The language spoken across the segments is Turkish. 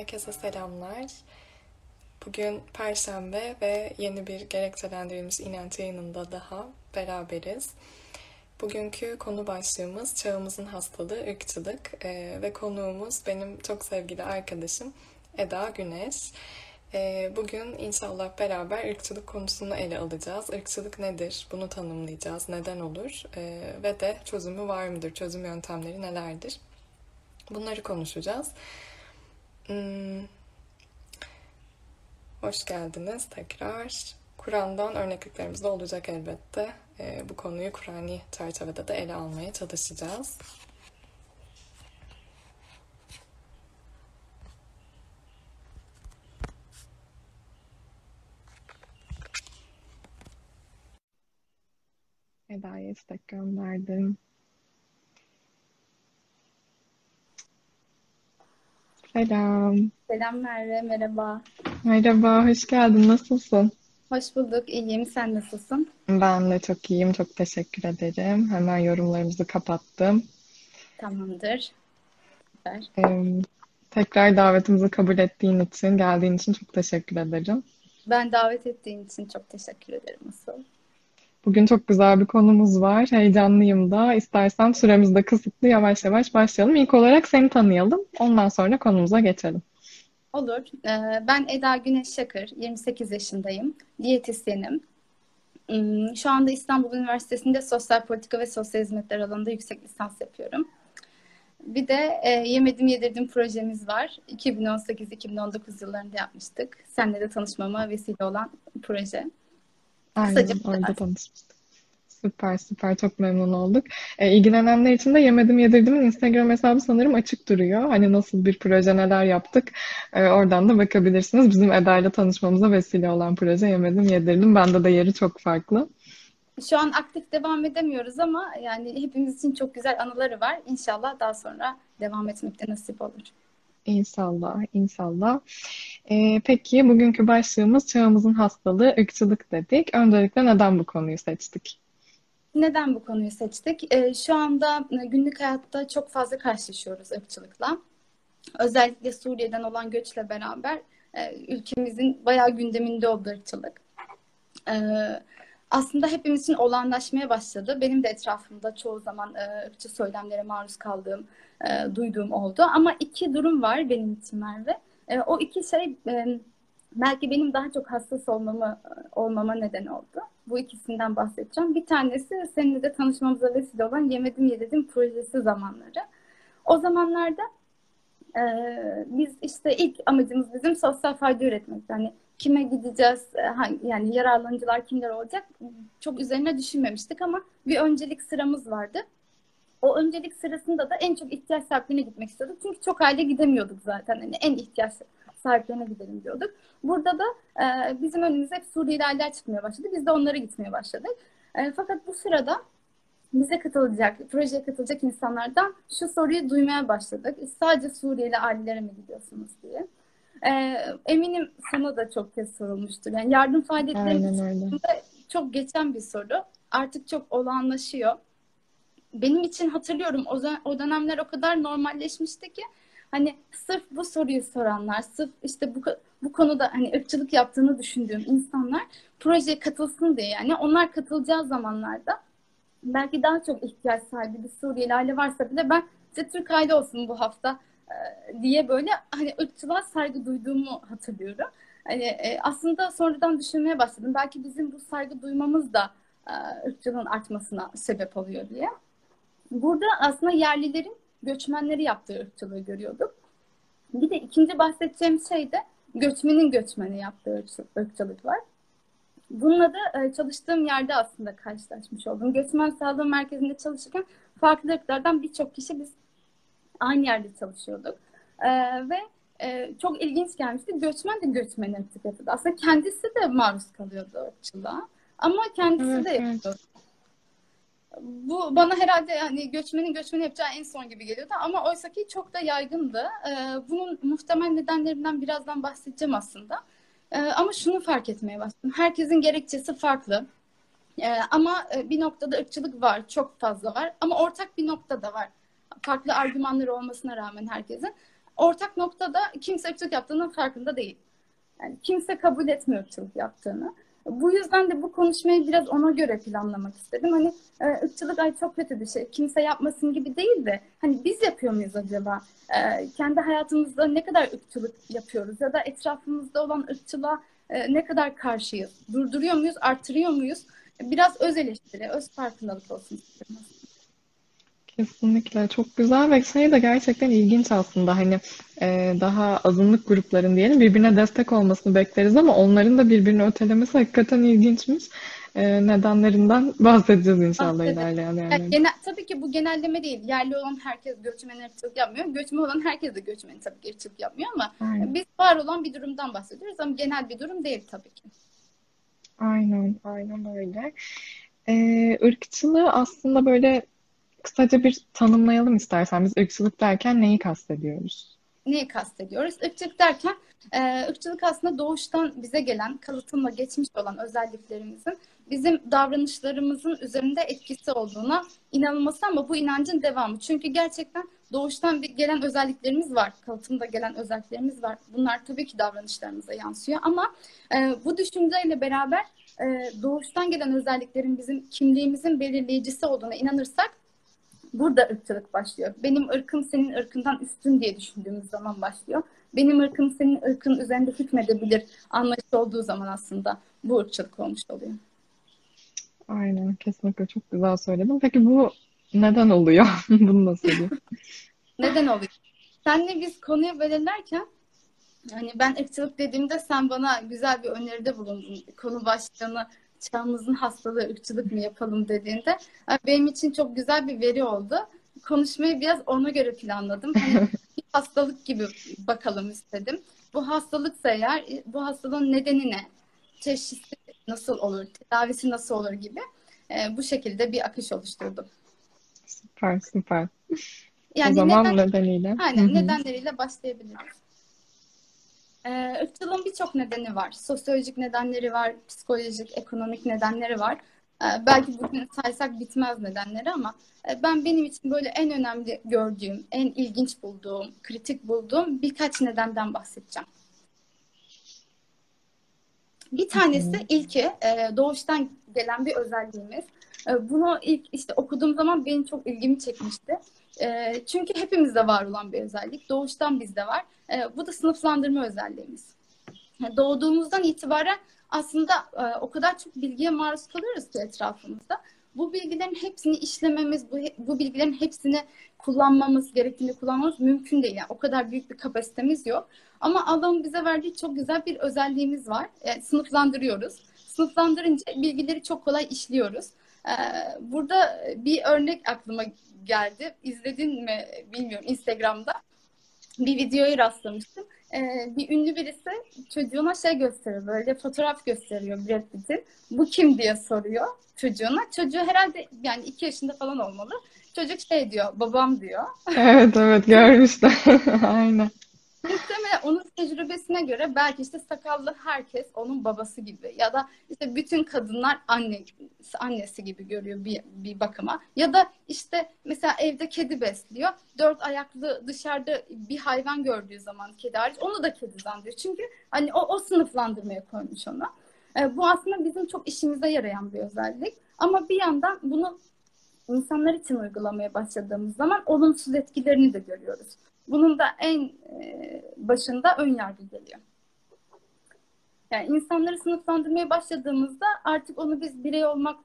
Herkese selamlar. Bugün Perşembe ve yeni bir gerekçelendirilmiş inanç yayınında daha beraberiz. Bugünkü konu başlığımız çağımızın hastalığı ırkçılık ee, ve konuğumuz benim çok sevgili arkadaşım Eda Güneş. Ee, bugün inşallah beraber ırkçılık konusunu ele alacağız. Irkçılık nedir? Bunu tanımlayacağız. Neden olur? Ee, ve de çözümü var mıdır? Çözüm yöntemleri nelerdir? Bunları konuşacağız. Hmm. Hoş geldiniz tekrar. Kur'an'dan örnekliklerimiz de olacak elbette. Ee, bu konuyu Kur'ani çerçevede de ele almaya çalışacağız. Eda'ya istek gönderdim. Selam. Selam Merve, merhaba. Merhaba, hoş geldin. Nasılsın? Hoş bulduk, iyiyim. Sen nasılsın? Ben de çok iyiyim. Çok teşekkür ederim. Hemen yorumlarımızı kapattım. Tamamdır. Süper. Ee, tekrar davetimizi kabul ettiğin için, geldiğin için çok teşekkür ederim. Ben davet ettiğin için çok teşekkür ederim asıl. Bugün çok güzel bir konumuz var. Heyecanlıyım da. İstersen süremiz de kısıtlı. Yavaş yavaş başlayalım. İlk olarak seni tanıyalım. Ondan sonra konumuza geçelim. Olur. Ee, Ben Eda Güneş Şakır, 28 yaşındayım. Diyetisyenim. Hmm, Şu anda İstanbul Üniversitesi'nde sosyal politika ve sosyal hizmetler alanında yüksek lisans yapıyorum. Bir de e, Yemedim Yedirdim projemiz var. 2018-2019 yıllarında yapmıştık. Seninle de tanışmama vesile olan proje. Aynen orada tanışmıştık. Süper süper çok memnun olduk. Ee, ilgilenenler için de Yemedim Yedirdim'in Instagram hesabı sanırım açık duruyor. Hani nasıl bir proje neler yaptık ee, oradan da bakabilirsiniz. Bizim Eda ile tanışmamıza vesile olan proje Yemedim Yedirdim. Bende de yeri çok farklı. Şu an aktif devam edemiyoruz ama yani hepimiz için çok güzel anıları var. İnşallah daha sonra devam etmek de nasip olur. İnşallah, inşallah. Ee, peki bugünkü başlığımız çağımızın hastalığı ırkçılık dedik. Öncelikle neden bu konuyu seçtik? Neden bu konuyu seçtik? Ee, şu anda e, günlük hayatta çok fazla karşılaşıyoruz ırkçılıkla. Özellikle Suriye'den olan göçle beraber e, ülkemizin bayağı gündeminde oldu ırkçılık. Ee, aslında hepimiz için olağanlaşmaya başladı. Benim de etrafımda çoğu zaman e, söylemlere maruz kaldığım, e, duyduğum oldu. Ama iki durum var benim için Merve. E, o iki şey e, belki benim daha çok hassas olmamı olmama neden oldu. Bu ikisinden bahsedeceğim. Bir tanesi seninle de tanışmamıza vesile olan Yemedim Yedirdim projesi zamanları. O zamanlarda e, biz işte ilk amacımız bizim sosyal fayda üretmek. Yani kime gideceğiz, e, hangi, yani yararlanıcılar kimler olacak çok üzerine düşünmemiştik ama bir öncelik sıramız vardı. O öncelik sırasında da en çok ihtiyaç sahiplerine gitmek istiyorduk. Çünkü çok aile gidemiyorduk zaten. Hani en ihtiyaç sahiplerine gidelim diyorduk. Burada da e, bizim önümüze hep Suriyeli çıkmaya başladı. Biz de onlara gitmeye başladık. E, fakat bu sırada bize katılacak, projeye katılacak insanlardan şu soruyu duymaya başladık. Sadece Suriyeli ailelere mi gidiyorsunuz diye. E, eminim sana da çok kez sorulmuştur. Yani yardım faaliyetleri Aynen öyle. dışında çok geçen bir soru. Artık çok olağanlaşıyor. Benim için hatırlıyorum o dönemler o kadar normalleşmişti ki hani sırf bu soruyu soranlar, sırf işte bu bu konuda hani ırkçılık yaptığını düşündüğüm insanlar projeye katılsın diye yani onlar katılacağı zamanlarda belki daha çok ihtiyaç sahibi bir Suriyeli aile varsa bile ben işte Türk aile olsun bu hafta e, diye böyle hani ırkçılığa saygı duyduğumu hatırlıyorum. Hani e, aslında sonradan düşünmeye başladım. Belki bizim bu saygı duymamız da e, ırkçılığın artmasına sebep oluyor diye. Burada aslında yerlilerin göçmenleri yaptığı ırkçılığı görüyorduk. Bir de ikinci bahsedeceğim şey de göçmenin göçmeni yaptığı ırkçı- ırkçılık var. Bununla da e, çalıştığım yerde aslında karşılaşmış oldum. Göçmen Sağlığı Merkezi'nde çalışırken farklı ırklardan birçok kişi biz aynı yerde çalışıyorduk. E, ve e, çok ilginç gelmişti. Göçmen de ırkçılık yapıyordu. Aslında kendisi de maruz kalıyordu ırkçılığa. Ama kendisi Evet, de evet. yapıyordu. Bu bana herhalde yani göçmenin göçmeni yapacağı en son gibi geliyordu ama oysa ki çok da yaygındı. Ee, bunun muhtemel nedenlerinden birazdan bahsedeceğim aslında. Ee, ama şunu fark etmeye başladım. Herkesin gerekçesi farklı. Ee, ama e, bir noktada ırkçılık var, çok fazla var. Ama ortak bir nokta da var. Farklı argümanları olmasına rağmen herkesin. ortak noktada kimse ırkçılık yaptığının farkında değil. Yani kimse kabul etmiyor ırkçılık yaptığını. Bu yüzden de bu konuşmayı biraz ona göre planlamak istedim. Hani e, ırkçılık ay çok kötü bir şey. Kimse yapmasın gibi değil de hani biz yapıyor muyuz acaba? E, kendi hayatımızda ne kadar ırkçılık yapıyoruz ya da etrafımızda olan ırkçılığa e, ne kadar karşıyız? Durduruyor muyuz? Artırıyor muyuz? Biraz öz eleştiri, öz farkındalık olsun istiyorum. Kesinlikle çok güzel ve şey de gerçekten ilginç aslında hani e, daha azınlık grupların diyelim birbirine destek olmasını bekleriz ama onların da birbirini ötelemesi hakikaten ilginçmiş. E, nedenlerinden bahsedeceğiz inşallah Bahsedelim. ilerleyen Yani yerlerde. genel, tabii ki bu genelleme değil. Yerli olan herkes göçmen ırkçılık yapmıyor. Göçmen olan herkes de göçmen tabii ki ırkçılık yapmıyor ama Aynen. biz var olan bir durumdan bahsediyoruz ama genel bir durum değil tabii ki. Aynen, aynen öyle. Ee, ırkçılığı aslında böyle kısaca bir tanımlayalım istersen. Biz ırkçılık derken neyi kastediyoruz? Neyi kastediyoruz? Irkçılık derken e, ırkçılık aslında doğuştan bize gelen, kalıtımla geçmiş olan özelliklerimizin bizim davranışlarımızın üzerinde etkisi olduğuna inanılması ama bu inancın devamı. Çünkü gerçekten doğuştan bir gelen özelliklerimiz var. Kalıtımda gelen özelliklerimiz var. Bunlar tabii ki davranışlarımıza yansıyor ama e, bu düşünceyle beraber e, doğuştan gelen özelliklerin bizim kimliğimizin belirleyicisi olduğuna inanırsak burada ırkçılık başlıyor. Benim ırkım senin ırkından üstün diye düşündüğümüz zaman başlıyor. Benim ırkım senin ırkın üzerinde hükmedebilir anlayışı olduğu zaman aslında bu ırkçılık olmuş oluyor. Aynen, kesinlikle çok güzel söyledin. Peki bu neden oluyor? Bunu da sorayım. Neden oluyor? Senle biz konuyu belirlerken hani ben ırkçılık dediğimde sen bana güzel bir öneride bulundun. Konu başlığını çağımızın hastalığı ırkçılık mı yapalım dediğinde benim için çok güzel bir veri oldu. Konuşmayı biraz ona göre planladım. Hani bir hastalık gibi bakalım istedim. Bu hastalıksa eğer bu hastalığın nedeni ne? Teşhisi nasıl olur? Tedavisi nasıl olur gibi. E, bu şekilde bir akış oluşturdum. Süper, süper. O Yani zaman neden nedeniyle. Aynen nedenleriyle başlayabiliriz. Irkçılığın birçok nedeni var. Sosyolojik nedenleri var, psikolojik, ekonomik nedenleri var. Ee, belki bugün saysak bitmez nedenleri ama e, ben benim için böyle en önemli gördüğüm, en ilginç bulduğum, kritik bulduğum birkaç nedenden bahsedeceğim. Bir tanesi ilki e, doğuştan gelen bir özelliğimiz. E, Bunu ilk işte okuduğum zaman benim çok ilgimi çekmişti. E, Çünkü hepimizde var olan bir özellik. Doğuştan bizde var. E, Bu da sınıflandırma özelliğimiz. Doğduğumuzdan itibaren aslında e, o kadar çok bilgiye maruz kalıyoruz ki etrafımızda. Bu bilgilerin hepsini işlememiz, bu, bu bilgilerin hepsini kullanmamız, gerektiğinde kullanmamız mümkün değil. Yani o kadar büyük bir kapasitemiz yok. Ama Allah'ın bize verdiği çok güzel bir özelliğimiz var. Yani sınıflandırıyoruz. Sınıflandırınca bilgileri çok kolay işliyoruz. Ee, burada bir örnek aklıma geldi. İzledin mi bilmiyorum Instagram'da. Bir videoya rastlamıştım. Ee, bir ünlü birisi çocuğuna şey gösteriyor böyle fotoğraf gösteriyor Brad Pitt'in. Bu kim diye soruyor çocuğuna. Çocuğu herhalde yani iki yaşında falan olmalı. Çocuk şey diyor babam diyor. Evet, evet görmüştüm. Aynen. Muhtemelen onun tecrübesine göre belki işte sakallı herkes onun babası gibi ya da işte bütün kadınlar anne annesi gibi görüyor bir, bir bakıma ya da işte mesela evde kedi besliyor dört ayaklı dışarıda bir hayvan gördüğü zaman kedi hariç onu da kedi zannediyor çünkü hani o, o sınıflandırmaya koymuş ona. E, bu aslında bizim çok işimize yarayan bir özellik ama bir yandan bunu insanlar için uygulamaya başladığımız zaman olumsuz etkilerini de görüyoruz. Bunun da en e, başında ön yargı geliyor. Yani insanları sınıflandırmaya başladığımızda artık onu biz birey olmak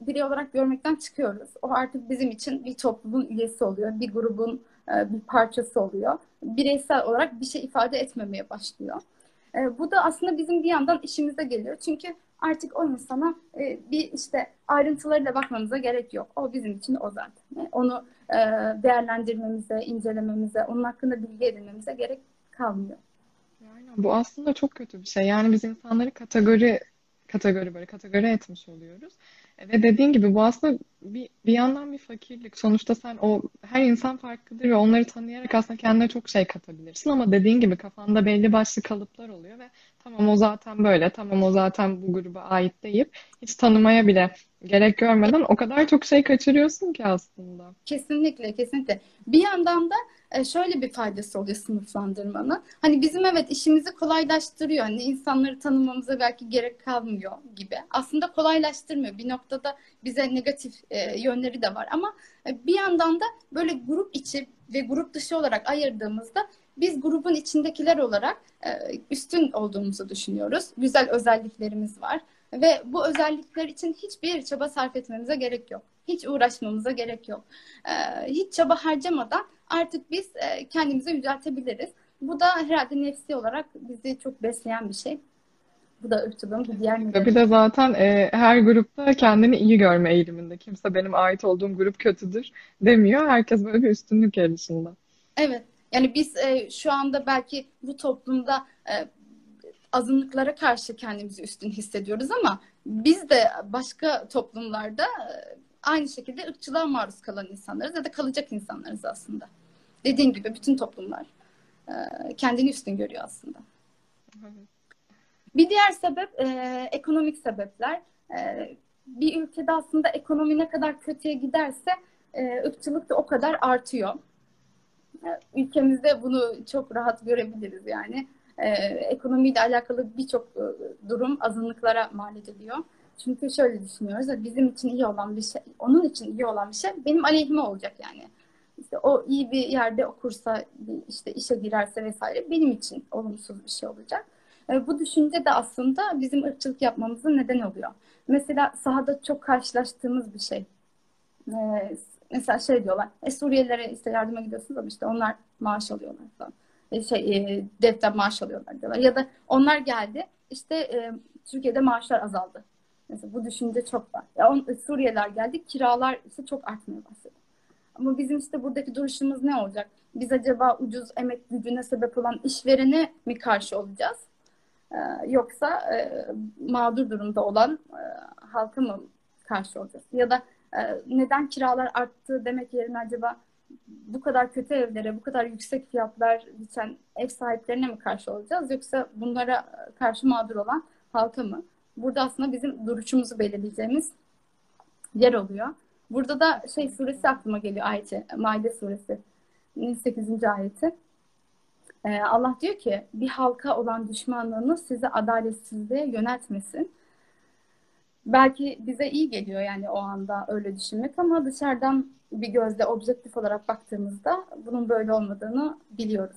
birey olarak görmekten çıkıyoruz. O artık bizim için bir toplumun üyesi oluyor, bir grubun e, bir parçası oluyor. Bireysel olarak bir şey ifade etmemeye başlıyor. E, bu da aslında bizim bir yandan işimize geliyor. Çünkü artık o insana e, bir işte ayrıntılarıyla bakmamıza gerek yok. O bizim için o zaten. Yani onu e, değerlendirmemize, incelememize, onun hakkında bilgi edinmemize gerek kalmıyor. Aynen. Bu aslında çok kötü bir şey. Yani biz insanları kategori kategori böyle kategori etmiş oluyoruz. Ve dediğin gibi bu aslında bir, bir yandan bir fakirlik. Sonuçta sen o her insan farklıdır ve onları tanıyarak aslında kendine çok şey katabilirsin ama dediğin gibi kafanda belli başlı kalıplar oluyor ve tamam o zaten böyle, tamam o zaten bu gruba ait deyip hiç tanımaya bile gerek görmeden o kadar çok şey kaçırıyorsun ki aslında. Kesinlikle, kesinlikle. Bir yandan da e, şöyle bir faydası oluyor sınıflandırmanın. Hani bizim evet işimizi kolaylaştırıyor. Hani insanları tanımamıza belki gerek kalmıyor gibi. Aslında kolaylaştırmıyor. Bir noktada bize negatif e, yönleri de var ama e, bir yandan da böyle grup içi ve grup dışı olarak ayırdığımızda biz grubun içindekiler olarak üstün olduğumuzu düşünüyoruz. Güzel özelliklerimiz var ve bu özellikler için hiçbir çaba sarf etmemize gerek yok. Hiç uğraşmamıza gerek yok. Hiç çaba harcamadan artık biz e, kendimizi yüceltebiliriz. Bu da herhalde nefsi olarak bizi çok besleyen bir şey. Bu da ırkçılığın bir diğer nedeni. Bir de zaten e, her grupta kendini iyi görme eğiliminde. Kimse benim ait olduğum grup kötüdür demiyor. Herkes böyle bir üstünlük yarışında. Evet. Yani biz e, şu anda belki bu toplumda e, azınlıklara karşı kendimizi üstün hissediyoruz ama biz de başka toplumlarda e, aynı şekilde ırkçılığa maruz kalan insanlarız ya da kalacak insanlarız aslında. Dediğim gibi bütün toplumlar e, kendini üstün görüyor aslında. Bir diğer sebep e, ekonomik sebepler. E, bir ülkede aslında ekonomi ne kadar kötüye giderse e, ırkçılık da o kadar artıyor. E, ülkemizde bunu çok rahat görebiliriz yani. E, ekonomiyle alakalı birçok e, durum azınlıklara mal ediliyor. Çünkü şöyle düşünüyoruz. Bizim için iyi olan bir şey, onun için iyi olan bir şey benim aleyhime olacak yani. İşte o iyi bir yerde okursa, işte işe girerse vesaire benim için olumsuz bir şey olacak. E, bu düşünce de aslında bizim ırkçılık yapmamızın neden oluyor. Mesela sahada çok karşılaştığımız bir şey. E, mesela şey diyorlar, e, Suriyelilere işte yardıma gidiyorsunuz ama işte onlar maaş alıyorlar falan. E, şey, e, defter maaş alıyorlar diyorlar. Ya da onlar geldi, işte e, Türkiye'de maaşlar azaldı. Mesela bu düşünce çok var. Ya on, Suriyeliler geldi, kiralar ise çok artmaya başladı. Ama bizim işte buradaki duruşumuz ne olacak? Biz acaba ucuz emek gücüne sebep olan işverene mi karşı olacağız? Ee, yoksa e, mağdur durumda olan e, halka mı karşı olacağız? Ya da e, neden kiralar arttı demek yerine acaba bu kadar kötü evlere, bu kadar yüksek fiyatlar biçen ev sahiplerine mi karşı olacağız? Yoksa bunlara karşı mağdur olan halka mı? Burada aslında bizim duruşumuzu belirleyeceğimiz yer oluyor. Burada da şey suresi aklıma geliyor ayeti. Maide suresi. 8. ayeti. Ee, Allah diyor ki bir halka olan düşmanlığını size adaletsizliğe yöneltmesin. Belki bize iyi geliyor yani o anda öyle düşünmek ama dışarıdan bir gözle objektif olarak baktığımızda bunun böyle olmadığını biliyoruz.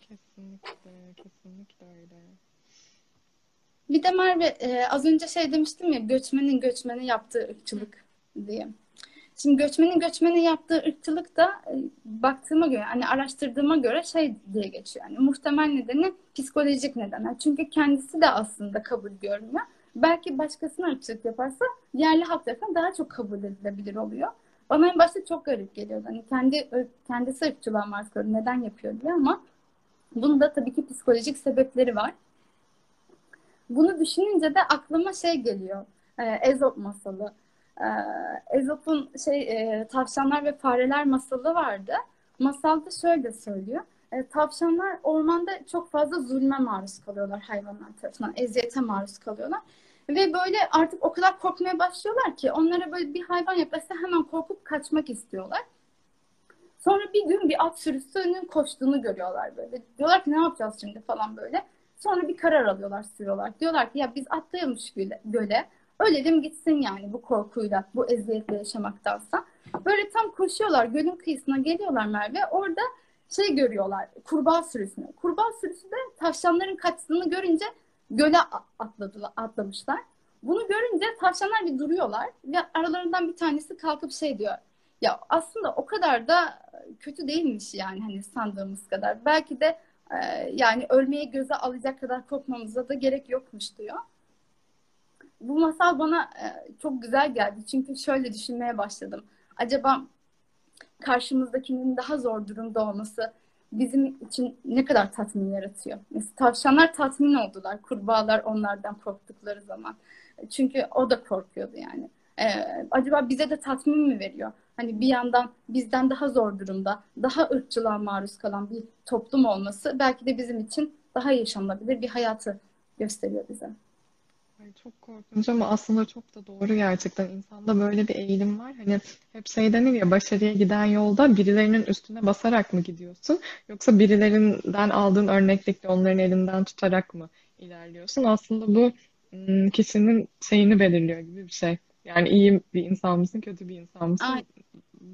Kesinlikle, kesinlikle öyle. Bir de Merve e, az önce şey demiştim ya göçmenin göçmeni yaptığı ırkçılık diye. Şimdi göçmenin göçmeni yaptığı ırkçılık da e, baktığıma göre, hani araştırdığıma göre şey diye geçiyor. Yani muhtemel nedeni psikolojik nedenler. Çünkü kendisi de aslında kabul görmüyor. Belki başkasına ırkçılık yaparsa yerli halk tarafından daha çok kabul edilebilir oluyor. Bana en başta çok garip geliyordu. Hani kendi kendisi ırkçılığa maruz kalıyor. Neden yapıyor diye ama bunun da tabii ki psikolojik sebepleri var. Bunu düşününce de aklıma şey geliyor. E, Ezop masalı. E, Ezop'un şey e, tavşanlar ve fareler masalı vardı. Masalda şöyle söylüyor. E, tavşanlar ormanda çok fazla zulme maruz kalıyorlar hayvanlar tarafından. Eziyete maruz kalıyorlar. Ve böyle artık o kadar korkmaya başlıyorlar ki onlara böyle bir hayvan yaklaşsa hemen korkup kaçmak istiyorlar. Sonra bir gün bir at sürüsünün koştuğunu görüyorlar böyle. Diyorlar ki ne yapacağız şimdi falan böyle. Sonra bir karar alıyorlar sürüyorlar. Diyorlar ki ya biz atlayalım şu göle, göle. Ölelim gitsin yani bu korkuyla, bu eziyetle yaşamaktansa. Böyle tam koşuyorlar, gölün kıyısına geliyorlar Merve. Orada şey görüyorlar, kurbağa sürüsünü. Kurbağa sürüsü de tavşanların kaçtığını görünce göle atladılar, atlamışlar. Bunu görünce tavşanlar bir duruyorlar ve aralarından bir tanesi kalkıp şey diyor. Ya aslında o kadar da kötü değilmiş yani hani sandığımız kadar. Belki de e, yani ölmeye göze alacak kadar korkmamıza da gerek yokmuş diyor. Bu masal bana e, çok güzel geldi. Çünkü şöyle düşünmeye başladım. Acaba karşımızdakinin daha zor durumda olması bizim için ne kadar tatmin yaratıyor? Mesela tavşanlar tatmin oldular. Kurbağalar onlardan korktukları zaman. Çünkü o da korkuyordu yani. Ee, acaba bize de tatmin mi veriyor? Hani bir yandan bizden daha zor durumda, daha ırkçılığa maruz kalan bir toplum olması belki de bizim için daha yaşanılabilir bir hayatı gösteriyor bize. Çok korkunç ama aslında çok da doğru gerçekten. İnsanda böyle bir eğilim var. Hani hep şey denir ya başarıya giden yolda birilerinin üstüne basarak mı gidiyorsun? Yoksa birilerinden aldığın örneklikle onların elinden tutarak mı ilerliyorsun? Aslında bu ım, kişinin şeyini belirliyor gibi bir şey. Yani iyi bir insan mısın, kötü bir insan mısın? Aynen.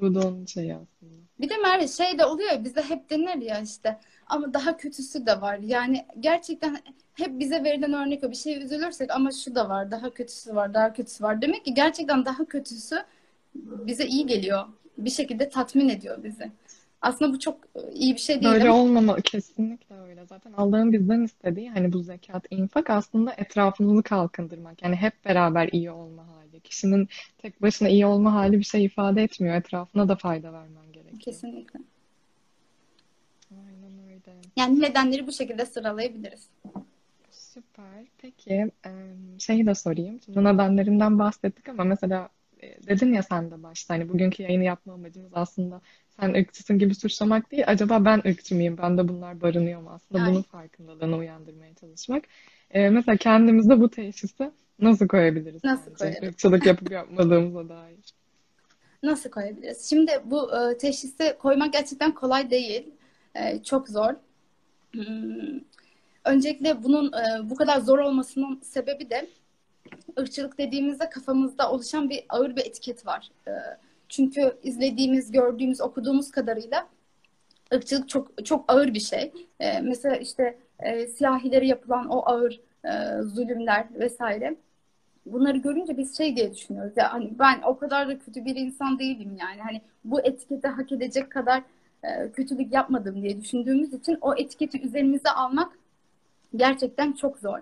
Bu da onun şeyi aslında. Bir de Merve şey de oluyor ya bize hep denir ya işte ama daha kötüsü de var. Yani gerçekten hep bize verilen örnek o. Bir şeye üzülürsek ama şu da var, daha kötüsü var, daha kötüsü var. Demek ki gerçekten daha kötüsü bize iyi geliyor. Bir şekilde tatmin ediyor bizi. Aslında bu çok iyi bir şey değil Böyle ama olmamalı. Kesinlikle öyle. Zaten Allah'ın bizden istediği hani bu zekat, infak aslında etrafımızı kalkındırmak. Yani hep beraber iyi olma hali. Kişinin tek başına iyi olma hali bir şey ifade etmiyor. Etrafına da fayda vermen gerekiyor. kesinlikle. Aynen öyle. Yani nedenleri bu şekilde sıralayabiliriz. Süper. Peki, şeyi de sorayım. Şimdi nedenlerinden bahsettik ama mesela e, dedin ya sen de başta hani bugünkü yayını yapma amacımız aslında sen ırkçısın gibi suçlamak değil. Acaba ben ırkçı mıyım? Bende bunlar barınıyor mu? Aslında bunun Aynen. farkındalığını uyandırmaya çalışmak. E, mesela kendimizde bu teşhisi nasıl koyabiliriz Nasıl koyarız? Irkçılık yapıp yapmadığımıza dair. Nasıl koyabiliriz? Şimdi bu e, teşhisi koymak gerçekten kolay değil. E, çok zor. Hmm, Öncelikle bunun e, bu kadar zor olmasının sebebi de ırkçılık dediğimizde kafamızda oluşan bir ağır bir etiket var. E, çünkü izlediğimiz, gördüğümüz, okuduğumuz kadarıyla ırkçılık çok çok ağır bir şey. E, mesela işte e, siyahilere yapılan o ağır e, zulümler vesaire. Bunları görünce biz şey diye düşünüyoruz. Ya hani ben o kadar da kötü bir insan değilim yani. Hani bu etiketi hak edecek kadar e, kötülük yapmadım diye düşündüğümüz için o etiketi üzerimize almak gerçekten çok zor.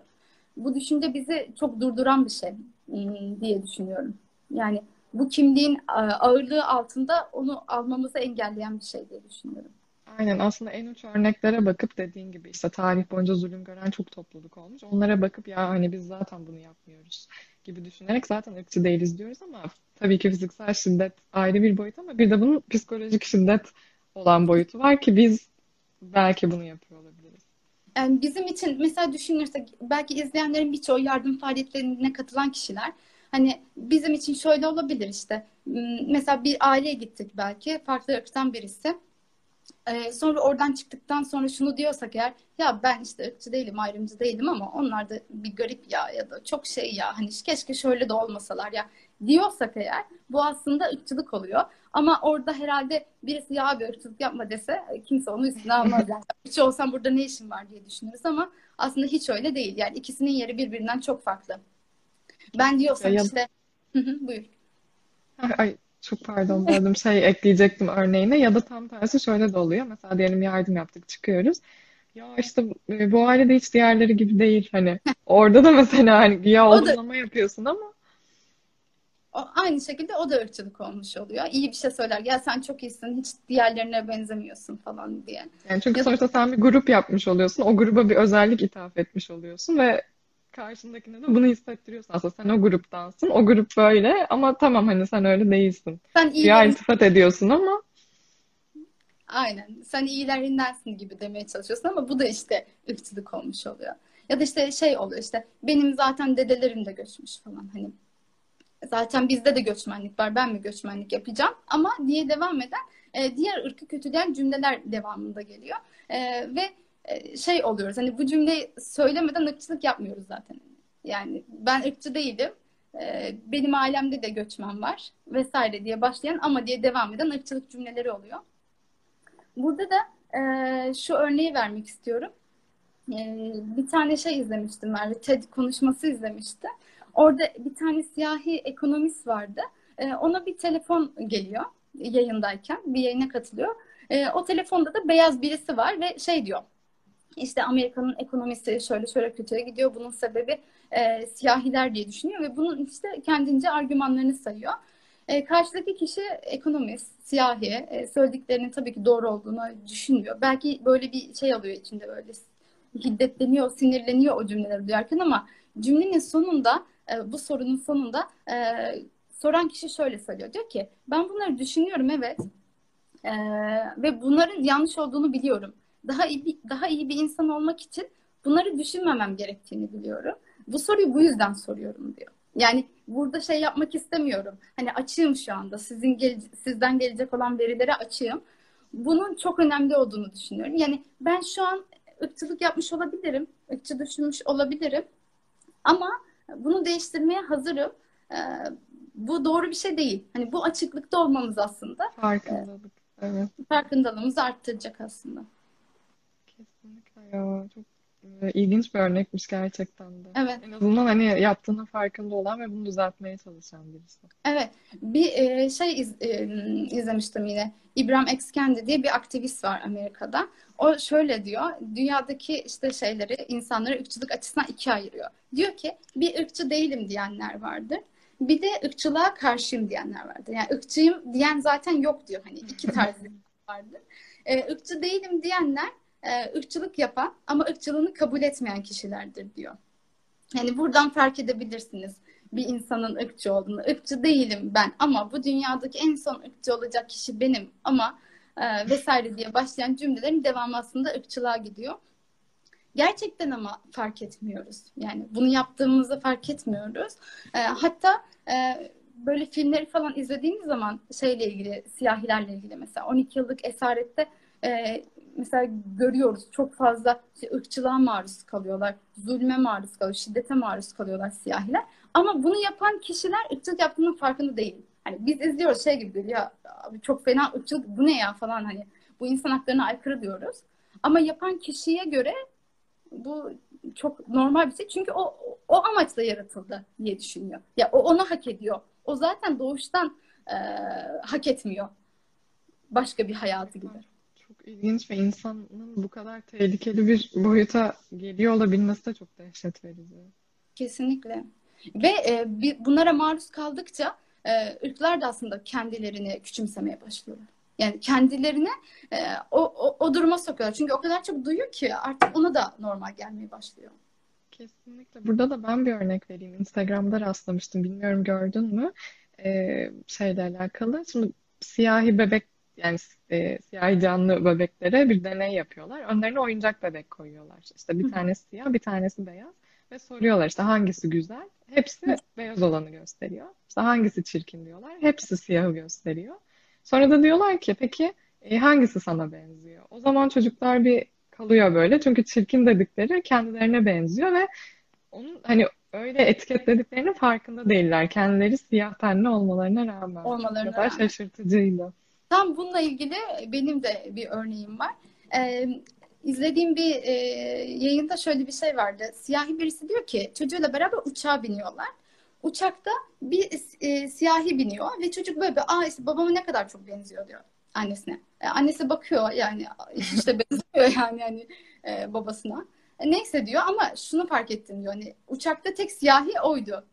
Bu düşünce bizi çok durduran bir şey hmm, diye düşünüyorum. Yani bu kimliğin ağırlığı altında onu almamızı engelleyen bir şey diye düşünüyorum. Aynen aslında en uç örneklere bakıp dediğin gibi işte tarih boyunca zulüm gören çok topluluk olmuş. Onlara bakıp ya hani biz zaten bunu yapmıyoruz gibi düşünerek zaten ırkçı değiliz diyoruz ama tabii ki fiziksel şiddet ayrı bir boyut ama bir de bunun psikolojik şiddet olan boyutu var ki biz belki bunu yapıyor olabiliriz. Yani bizim için mesela düşünürsek belki izleyenlerin birçoğu yardım faaliyetlerine katılan kişiler. Hani bizim için şöyle olabilir işte. Hmm, Mesela bir aileye gittik belki farklı ırktan birisi. Ee, sonra oradan çıktıktan sonra şunu diyorsak eğer ya ben işte ırkçı değilim ayrımcı değilim ama onlar da bir garip ya ya da çok şey ya hani keşke şöyle de olmasalar ya diyorsak eğer bu aslında ırkçılık oluyor. Ama orada herhalde birisi ya abi ırkçılık yapma dese kimse onu üstüne almaz yani. Irkçı olsam burada ne işin var diye düşünürüz ama aslında hiç öyle değil. Yani ikisinin yeri birbirinden çok farklı. Ben diyorsam Ya- işte buyur. Ay, çok pardon böldüm şey ekleyecektim örneğine ya da tam tersi şöyle de oluyor. Mesela diyelim yardım yaptık çıkıyoruz. Ya işte e, bu aile de hiç diğerleri gibi değil hani orada da mesela hani ya olumlama yapıyorsun ama o, aynı şekilde o da ırkçılık olmuş oluyor. İyi bir şey söyler. Ya sen çok iyisin, hiç diğerlerine benzemiyorsun falan diye. yani çünkü Ya sonuçta sen bir grup yapmış oluyorsun. O gruba bir özellik ithaf etmiş oluyorsun ve karşındakine de bunu hissettiriyorsun. Aslında sen o gruptansın. O grup böyle ama tamam hani sen öyle değilsin. sen Güya iyilerin iltifat ediyorsun ama aynen sen iyilerindensin gibi demeye çalışıyorsun ama bu da işte ırkçılık olmuş oluyor. Ya da işte şey oluyor işte benim zaten dedelerim de göçmüş falan hani zaten bizde de göçmenlik var ben mi göçmenlik yapacağım ama diye devam eden e, diğer ırkı kötüleyen cümleler devamında geliyor. E, ve şey oluyoruz hani bu cümleyi söylemeden ırkçılık yapmıyoruz zaten. Yani ben ırkçı değilim. e, benim ailemde de göçmen var vesaire diye başlayan ama diye devam eden ırkçılık cümleleri oluyor. Burada da e, şu örneği vermek istiyorum. E, bir tane şey izlemiştim Merve, TED konuşması izlemişti. Orada bir tane siyahi ekonomist vardı. E, ona bir telefon geliyor yayındayken, bir yayına katılıyor. E, o telefonda da beyaz birisi var ve şey diyor. İşte Amerika'nın ekonomisi şöyle şöyle kötüye gidiyor. Bunun sebebi e, siyahiler diye düşünüyor ve bunun işte kendince argümanlarını sayıyor. E, karşıdaki kişi ekonomist, siyahi, e, söylediklerinin tabii ki doğru olduğunu düşünmüyor. Belki böyle bir şey alıyor içinde böyle hiddetleniyor, sinirleniyor o cümleleri duyarken ama cümlenin sonunda, e, bu sorunun sonunda e, soran kişi şöyle söylüyor. Diyor ki ben bunları düşünüyorum evet E, ve bunların yanlış olduğunu biliyorum. Daha iyi daha iyi bir insan olmak için Bunları düşünmemem gerektiğini biliyorum. Bu soruyu bu yüzden soruyorum diyor. Yani burada şey yapmak istemiyorum. Hani açığım şu anda. Sizin gel sizden gelecek olan verilere açığım. Bunun çok önemli olduğunu düşünüyorum. Yani ben şu an ırkçılık yapmış olabilirim. ırkçı düşünmüş olabilirim. Ama bunu değiştirmeye hazırım. Ee, bu doğru bir şey değil. Hani bu açıklıkta olmamız aslında. Farkındalık. Evet. Farkındalığımızı arttıracak aslında. Kesinlikle ya. Çok e, ilginç bir örnekmiş gerçekten de. Evet. En azından hani yaptığının farkında olan ve bunu düzeltmeye çalışan birisi. Evet. Bir e, şey iz, e, izlemiştim yine. İbrahim X. Kendi diye bir aktivist var Amerika'da. O şöyle diyor. Dünyadaki işte şeyleri, insanları ırkçılık açısından ikiye ayırıyor. Diyor ki bir ırkçı değilim diyenler vardır. Bir de ırkçılığa karşıyım diyenler vardır. Yani ırkçıyım diyen zaten yok diyor. Hani iki tarz vardır. E, ırkçı değilim diyenler e, ırkçılık yapan ama ırkçılığını kabul etmeyen kişilerdir diyor. Yani buradan fark edebilirsiniz bir insanın ırkçı olduğunu. Irkçı değilim ben ama bu dünyadaki en son ırkçı olacak kişi benim ama e, vesaire diye başlayan cümlelerin devamı aslında ırkçılığa gidiyor. Gerçekten ama fark etmiyoruz. Yani bunu yaptığımızı fark etmiyoruz. E, hatta e, böyle filmleri falan izlediğimiz zaman şeyle ilgili, siyahilerle ilgili mesela 12 yıllık esarette e, mesela görüyoruz çok fazla işte ırkçılığa maruz kalıyorlar, zulme maruz kalıyor, şiddete maruz kalıyorlar siyahiler. Ama bunu yapan kişiler ırkçılık yaptığının farkında değil. Hani biz izliyoruz şey gibi geliyor, abi çok fena ırkçılık bu ne ya falan hani bu insan haklarına aykırı diyoruz. Ama yapan kişiye göre bu çok normal bir şey. Çünkü o o amaçla yaratıldı diye düşünüyor. Ya o onu hak ediyor. O zaten doğuştan e, hak etmiyor başka bir hayatı gibi. Çok ilginç ve insanın bu kadar tehlikeli bir boyuta geliyor olabilmesi de çok dehşet verici. Kesinlikle. Ve e, bir, bunlara maruz kaldıkça e, ırklar da aslında kendilerini küçümsemeye başlıyorlar. Yani kendilerine e, o, o, o duruma sokuyorlar. Çünkü o kadar çok duyuyor ki artık ona da normal gelmeye başlıyor. Kesinlikle. Burada da ben bir örnek vereyim. Instagram'da rastlamıştım. Bilmiyorum gördün mü? Ee, şeyle alakalı. Şimdi siyahi bebek yani e, siyahi canlı bebeklere bir deney yapıyorlar. Önlerine oyuncak bebek koyuyorlar. İşte bir tanesi siyah, bir tanesi beyaz. Ve soruyorlar işte hangisi güzel? Hepsi beyaz olanı gösteriyor. İşte hangisi çirkin diyorlar. Hepsi siyahı gösteriyor. Sonra da diyorlar ki peki e, hangisi sana benziyor? O zaman çocuklar bir kalıyor böyle. Çünkü çirkin dedikleri kendilerine benziyor ve onun hani öyle etiketlediklerinin farkında değiller. Kendileri siyah tenli olmalarına rağmen. Olmalarına kadar rağmen. şaşırtıcıydı. Tam bununla ilgili benim de bir örneğim var. Ee, izlediğim bir e, yayında şöyle bir şey vardı. Siyahi birisi diyor ki çocuğuyla beraber uçağa biniyorlar. Uçakta bir e, siyahi biniyor ve çocuk böyle bir aa işte babama ne kadar çok benziyor diyor annesine. E, annesi bakıyor yani işte benziyor yani hani e, babasına. E, neyse diyor ama şunu fark ettim diyor. Hani uçakta tek siyahi oydu.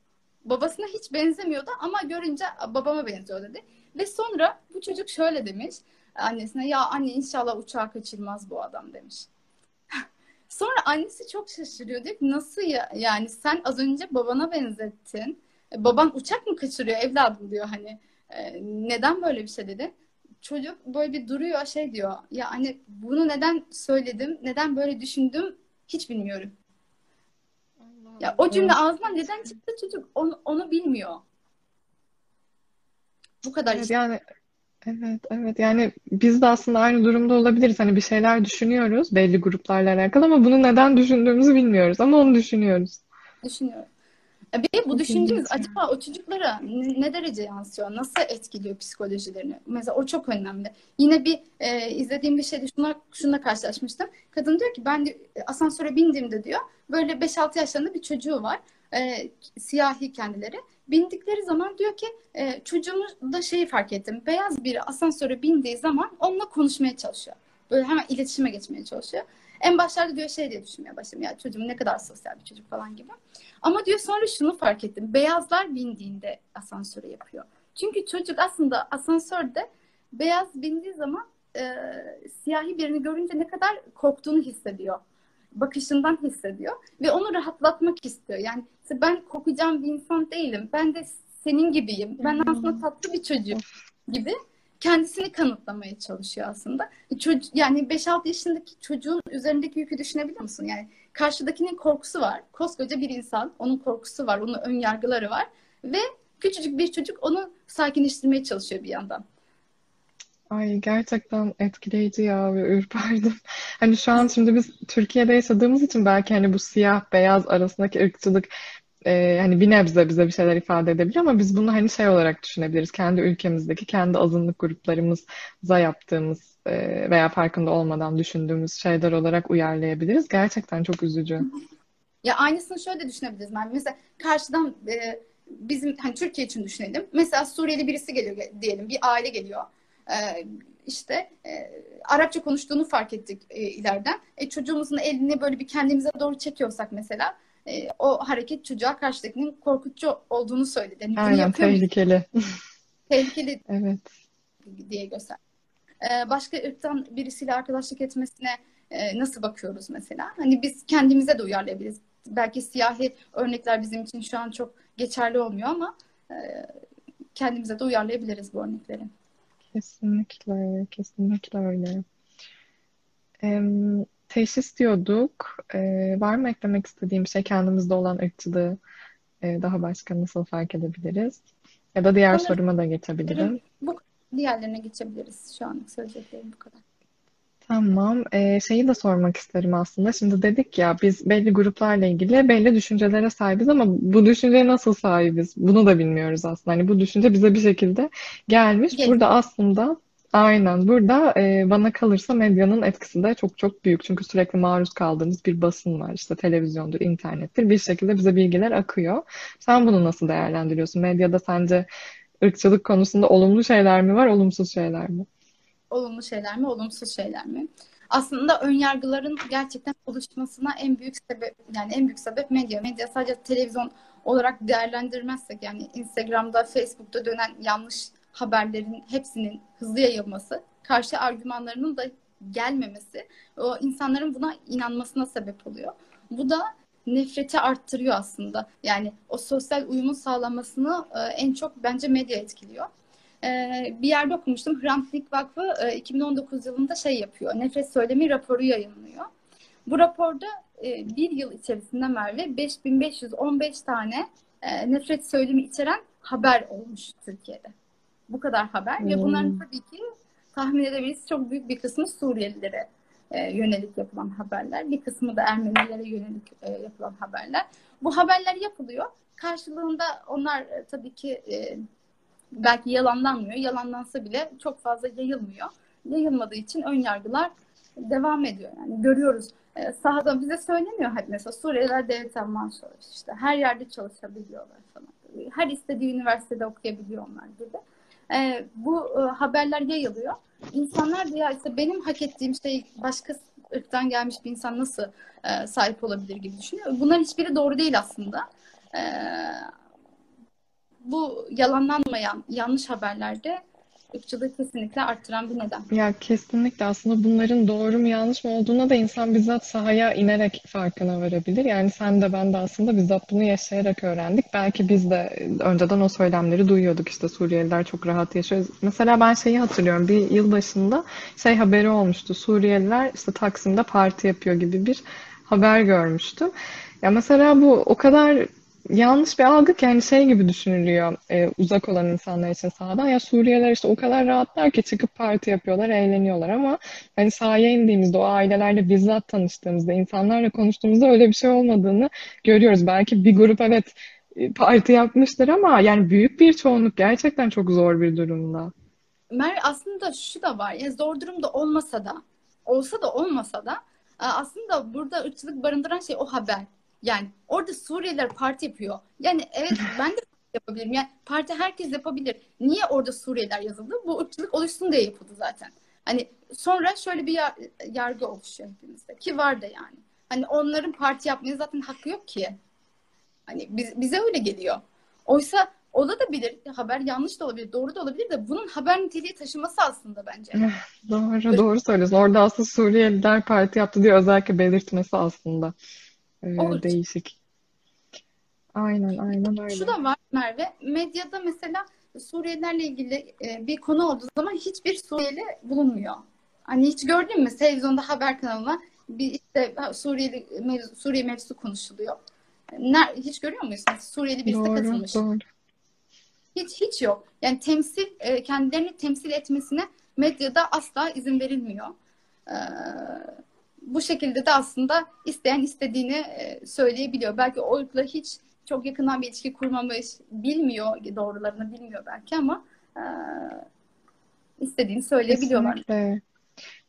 Babasına hiç benzemiyordu ama görünce babama benziyor dedi. Ve sonra bu çocuk şöyle demiş annesine ya anne inşallah uçağı kaçırmaz bu adam demiş. Sonra annesi çok şaşırıyor diyor ki nasıl ya yani sen az önce babana benzettin. E, baban uçak mı kaçırıyor evladım diyor hani e, neden böyle bir şey dedi. Çocuk böyle bir duruyor şey diyor ya anne bunu neden söyledim neden böyle düşündüm hiç bilmiyorum. Allah Ya o cümle ağzından neden çıktı çocuk onu, onu bilmiyor. Bu kadar Evet yani evet evet yani biz de aslında aynı durumda olabiliriz. Hani bir şeyler düşünüyoruz belli gruplarla alakalı ama bunu neden düşündüğümüzü bilmiyoruz ama onu düşünüyoruz. E, Bir de bu düşüncemiz acaba o çocuklara ne derece yansıyor? Nasıl etkiliyor psikolojilerini? Mesela o çok önemli. Yine bir e, izlediğim bir şeyde şuna, şununla karşılaşmıştım. Kadın diyor ki ben de, asansöre bindiğimde diyor böyle 5-6 yaşlarında bir çocuğu var. E, siyahi kendileri. Bindikleri zaman diyor ki e, çocuğumu da şeyi fark ettim. Beyaz biri asansöre bindiği zaman onunla konuşmaya çalışıyor. Böyle hemen iletişime geçmeye çalışıyor. En başlarda diyor şey diye düşünmeye başladım. Ya çocuğum ne kadar sosyal bir çocuk falan gibi. Ama diyor sonra şunu fark ettim. Beyazlar bindiğinde asansöre yapıyor. Çünkü çocuk aslında asansörde beyaz bindiği zaman e, siyahi birini görünce ne kadar korktuğunu hissediyor. Bakışından hissediyor. Ve onu rahatlatmak istiyor. Yani işte ben korkacağım bir insan değilim. Ben de senin gibiyim. Ben aslında tatlı bir çocuğum gibi kendisini kanıtlamaya çalışıyor aslında. Çocuk, yani 5-6 yaşındaki çocuğun üzerindeki yükü düşünebiliyor musun? Yani karşıdakinin korkusu var. Koskoca bir insan, onun korkusu var, onun ön yargıları var ve küçücük bir çocuk onu sakinleştirmeye çalışıyor bir yandan. Ay gerçekten etkileyici ya ve ürperdim. Hani şu an şimdi biz Türkiye'de yaşadığımız için belki hani bu siyah beyaz arasındaki ırkçılık e, hani bir nebze bize bir şeyler ifade edebiliyor ama biz bunu hani şey olarak düşünebiliriz. Kendi ülkemizdeki kendi azınlık gruplarımıza yaptığımız e, veya farkında olmadan düşündüğümüz şeyler olarak uyarlayabiliriz. Gerçekten çok üzücü. Ya aynısını şöyle düşünebiliriz. Yani mesela karşıdan e, bizim hani Türkiye için düşünelim. Mesela Suriyeli birisi geliyor diyelim. Bir aile geliyor. E, işte e, Arapça konuştuğunu fark ettik e, ileriden. E, çocuğumuzun elini böyle bir kendimize doğru çekiyorsak mesela e, o hareket çocuğa karşıdakinin korkutucu olduğunu söyledi. Yani Aynen tehlikeli. Tehlikeli evet. diye göster. E, başka ırktan birisiyle arkadaşlık etmesine e, nasıl bakıyoruz mesela? Hani biz kendimize de uyarlayabiliriz. Belki siyahi örnekler bizim için şu an çok geçerli olmuyor ama e, kendimize de uyarlayabiliriz bu örnekleri. Kesinlikle, kesinlikle öyle. Ee, teşhis diyorduk. Ee, var mı eklemek istediğim şey? Kendimizde olan ırkçılığı e, daha başka nasıl fark edebiliriz? Ya da diğer Evet. soruma da geçebilirim. Bu diğerlerine geçebiliriz. Şu anlık söyleyeceklerim bu kadar. Tamam. Ee, şeyi de sormak isterim aslında. Şimdi dedik ya biz belli gruplarla ilgili belli düşüncelere sahibiz ama bu düşünceye nasıl sahibiz? Bunu da bilmiyoruz aslında. Hani bu düşünce bize bir şekilde gelmiş. Gel- Burada aslında aynen burada e, bana kalırsa medyanın etkisi de çok çok büyük. Çünkü sürekli maruz kaldığımız bir basın var. İşte televizyondur, internettir. Bir şekilde bize bilgiler akıyor. Sen bunu nasıl değerlendiriyorsun? Medyada sence ırkçılık konusunda olumlu şeyler mi var, olumsuz şeyler mi? Olumlu şeyler mi, olumsuz şeyler mi? Aslında ön yargıların gerçekten oluşmasına en büyük sebep yani en büyük sebep medya. Medya sadece televizyon olarak değerlendirmezsek yani Instagram'da, Facebook'ta dönen yanlış haberlerin hepsinin hızlı yayılması, karşı argümanlarının da gelmemesi o insanların buna inanmasına sebep oluyor. Bu da nefreti arttırıyor aslında. Yani o sosyal uyumun sağlanmasını e, en çok bence medya etkiliyor. Ee, bir yerde okumuştum. Hrant Dink Vakfı e, 2019 yılında şey yapıyor. Nefret söylemi raporu yayınlıyor. Bu raporda e, bir yıl içerisinde Merve 5515 tane e, nefret söylemi içeren haber olmuş Türkiye'de. Bu kadar haber ve bunların Hmm. tabii ki tahmin edebiliriz çok büyük bir kısmı Suriyelilere e, yönelik yapılan haberler. Bir kısmı da Ermenilere yönelik e, yapılan haberler. Bu haberler yapılıyor. Karşılığında onlar e, tabii ki e, belki yalanlanmıyor. Yalanlansa bile çok fazla yayılmıyor. Yayılmadığı için ön yargılar devam ediyor. Yani görüyoruz. E, sahada bize söyleniyor hadi mesela Suriyeliler devletten maaş alıyor işte. Her yerde çalışabiliyorlar falan. Her istediği üniversitede okuyabiliyorlar gibi. E, bu e, haberler yayılıyor. İnsanlar da ya işte benim hak ettiğim şey başka ırktan gelmiş bir insan nasıl e, sahip olabilir gibi düşünüyor. Bunların hiçbiri doğru değil aslında. E, bu yalanlanmayan yanlış haberlerde ırkçılığı kesinlikle arttıran bir neden. Ya kesinlikle aslında bunların doğru mu yanlış mı olduğuna da insan bizzat sahaya inerek farkına varabilir. Yani sen de ben de aslında bizzat bunu yaşayarak öğrendik. Belki biz de önceden o söylemleri duyuyorduk işte Suriyeliler çok rahat yaşıyor. Mesela ben şeyi hatırlıyorum bir yıl başında şey haberi olmuştu. Suriyeliler işte Taksim'de parti yapıyor gibi bir haber görmüştüm. Ya mesela bu o kadar yanlış bir algı ki hani şey gibi düşünülüyor e, uzak olan insanlar için sahadan ya Suriyeliler işte o kadar rahatlar ki çıkıp parti yapıyorlar, eğleniyorlar ama hani sahaya indiğimizde o ailelerle bizzat tanıştığımızda insanlarla konuştuğumuzda öyle bir şey olmadığını görüyoruz. Belki bir grup evet e, parti yapmıştır ama yani büyük bir çoğunluk gerçekten çok zor bir durumda. Merve aslında şu da var. Ya zor durumda olmasa da olsa da olmasa da aslında burada ırkçılık barındıran şey o haber. Yani orada Suriyeliler parti yapıyor. Yani evet ben de parti yapabilirim. Yani parti herkes yapabilir. Niye orada Suriyeliler yazıldı? Bu ırkçılık oluşsun diye yapıldı zaten. Hani sonra şöyle bir yar- yargı oluşuyor hepimizde. Ki var da yani. Hani onların parti yapmaya zaten hakkı yok ki. Hani biz, bize öyle geliyor. Oysa olabilir. Haber yanlış da olabilir, doğru da olabilir de bunun haber niteliği taşıması aslında bence. Doğru, doğru söylüyorsun. Orada aslında Suriyeliler parti yaptı diye özellikle belirtmesi aslında e, O değişik. Aynen, aynen öyle. Şu da var Merve. Medyada mesela Suriyelilerle ilgili e, bir konu olduğu zaman hiçbir Suriyeli bulunmuyor. Hani hiç gördün mü televizyonda haber kanalına Bir işte Suriyeli mevzu, Suriye mevzusu konuşuluyor. Ner, hiç görüyor musunuz? Suriyeli birisi doğru, katılmış. Doğru. Hiç hiç yok. Yani temsil e, kendilerini temsil etmesine medyada asla izin verilmiyor. Ee, bu şekilde de aslında isteyen istediğini e, söyleyebiliyor. Belki oyla hiç çok yakından bir ilişki kurmamış, bilmiyor doğrularını bilmiyor belki ama e, istediğini söyleyebiliyorlar. Kesinlikle.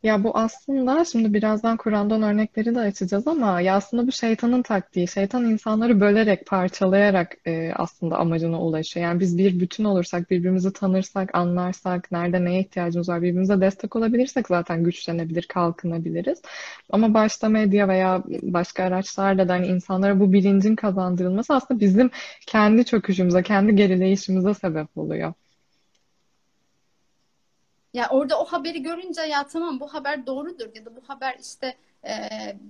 Ya bu aslında şimdi birazdan Kur'an'dan örnekleri de açacağız ama ya aslında bu şeytanın taktiği. Şeytan insanları bölerek, parçalayarak e, aslında amacına ulaşıyor. Yani biz bir bütün olursak, birbirimizi tanırsak, anlarsak, nerede neye ihtiyacımız var, birbirimize destek olabilirsek zaten güçlenebilir, kalkınabiliriz. Ama başta medya veya başka araçlarla da hani insanlara bu bilincin kazandırılması aslında bizim kendi çöküşümüze, kendi gerileyişimize sebep oluyor. Yani orada o haberi görünce ya tamam bu haber doğrudur ya da bu haber işte e,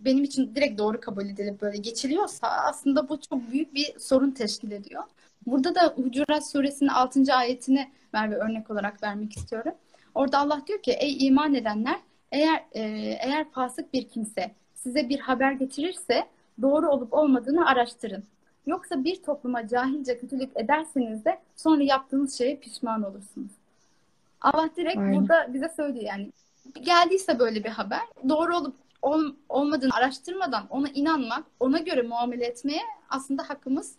benim için direkt doğru kabul edilip böyle geçiliyorsa aslında bu çok büyük bir sorun teşkil ediyor. Burada da Hucurat suresinin 6. ayetini Merve örnek olarak vermek istiyorum. Orada Allah diyor ki ey iman edenler eğer e, eğer fasık bir kimse size bir haber getirirse doğru olup olmadığını araştırın. Yoksa bir topluma cahilce kötülük ederseniz de sonra yaptığınız şeye pişman olursunuz. Allah direkt Aynen. burada bize söylüyor yani geldiyse böyle bir haber doğru olup ol, olmadığını araştırmadan ona inanmak, ona göre muamele etmeye aslında hakkımız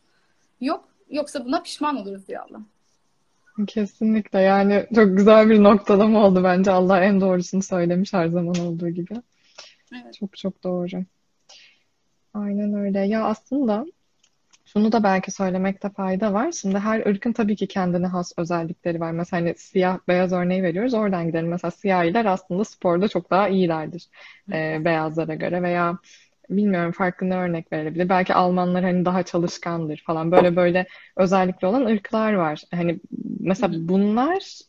yok. Yoksa buna pişman oluruz diyor Allah. Kesinlikle yani çok güzel bir noktalama oldu bence. Allah en doğrusunu söylemiş her zaman olduğu gibi. Evet. Çok çok doğru. Aynen öyle. Ya aslında şunu da belki söylemekte fayda var. Şimdi her ırkın tabii ki kendine has özellikleri var. Mesela hani siyah beyaz örneği veriyoruz. Oradan gidelim. Mesela siyahiler aslında sporda çok daha iyilerdir e, beyazlara göre veya bilmiyorum farklı ne örnek verebilir. Belki Almanlar hani daha çalışkandır falan. Böyle böyle özellikli olan ırklar var. Hani mesela bunlar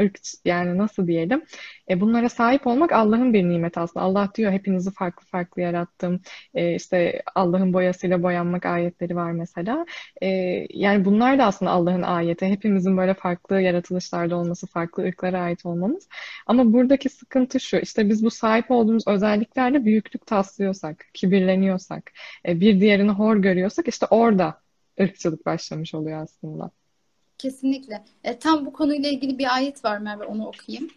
ırk yani nasıl diyelim? E, bunlara sahip olmak Allah'ın bir nimeti aslında. Allah diyor hepinizi farklı farklı yarattım. E, işte Allah'ın boyasıyla boyanmak ayetleri var mesela. E, yani bunlar da aslında Allah'ın ayeti. Hepimizin böyle farklı yaratılışlarda olması, farklı ırklara ait olmamız. Ama buradaki sıkıntı şu. işte biz bu sahip olduğumuz özelliklerle büyüklük taslıyorsak, kibirleniyorsak, e, bir diğerini hor görüyorsak işte orada ırkçılık başlamış oluyor aslında. Kesinlikle. E, tam bu konuyla ilgili bir ayet var Merve onu okuyayım.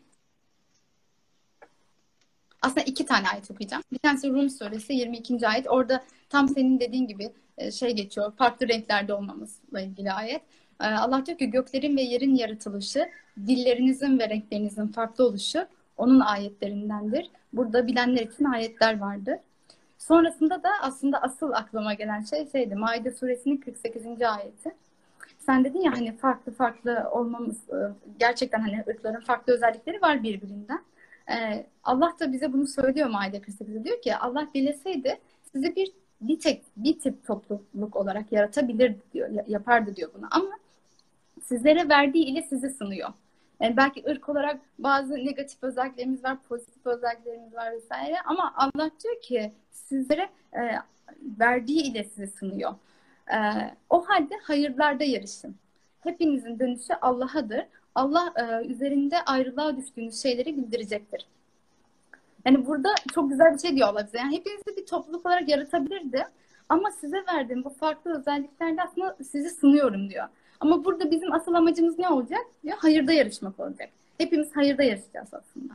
Aslında iki tane ayet okuyacağım. Bir tanesi Rum suresi 22. ayet. Orada tam senin dediğin gibi e, şey geçiyor. Farklı renklerde olmamızla ilgili ayet. E, Allah diyor ki göklerin ve yerin yaratılışı, dillerinizin ve renklerinizin farklı oluşu onun ayetlerindendir. Burada bilenler için ayetler vardır. Sonrasında da aslında asıl aklıma gelen şey şeydi. Maide suresinin 48. ayeti. Sen dedin ya hani farklı farklı olmamız gerçekten hani ırkların farklı özellikleri var birbirinden. Ee, Allah da bize bunu söylüyor Maide 48'de diyor ki Allah dileseydi sizi bir bir tek bir tip topluluk olarak yaratabilir diyor yapardı diyor bunu ama sizlere verdiği ile sizi sınıyor. Yani belki ırk olarak bazı negatif özelliklerimiz var, pozitif özelliklerimiz var vesaire ama Allah diyor ki sizlere e, verdiği ile sizi sınıyor. E, o halde hayırlarda yarışın. Hepinizin dönüşü Allah'adır. Allah e, üzerinde ayrılığa düştüğünüz şeyleri bildirecektir. Yani burada çok güzel bir şey diyor Allah bize. Yani hepinizi bir topluluk olarak yaratabilirdi. Ama size verdiğim bu farklı özelliklerle aslında sizi sınıyorum diyor. Ama burada bizim asıl amacımız ne olacak? Diyor, hayırda yarışmak olacak. Hepimiz hayırda yarışacağız aslında.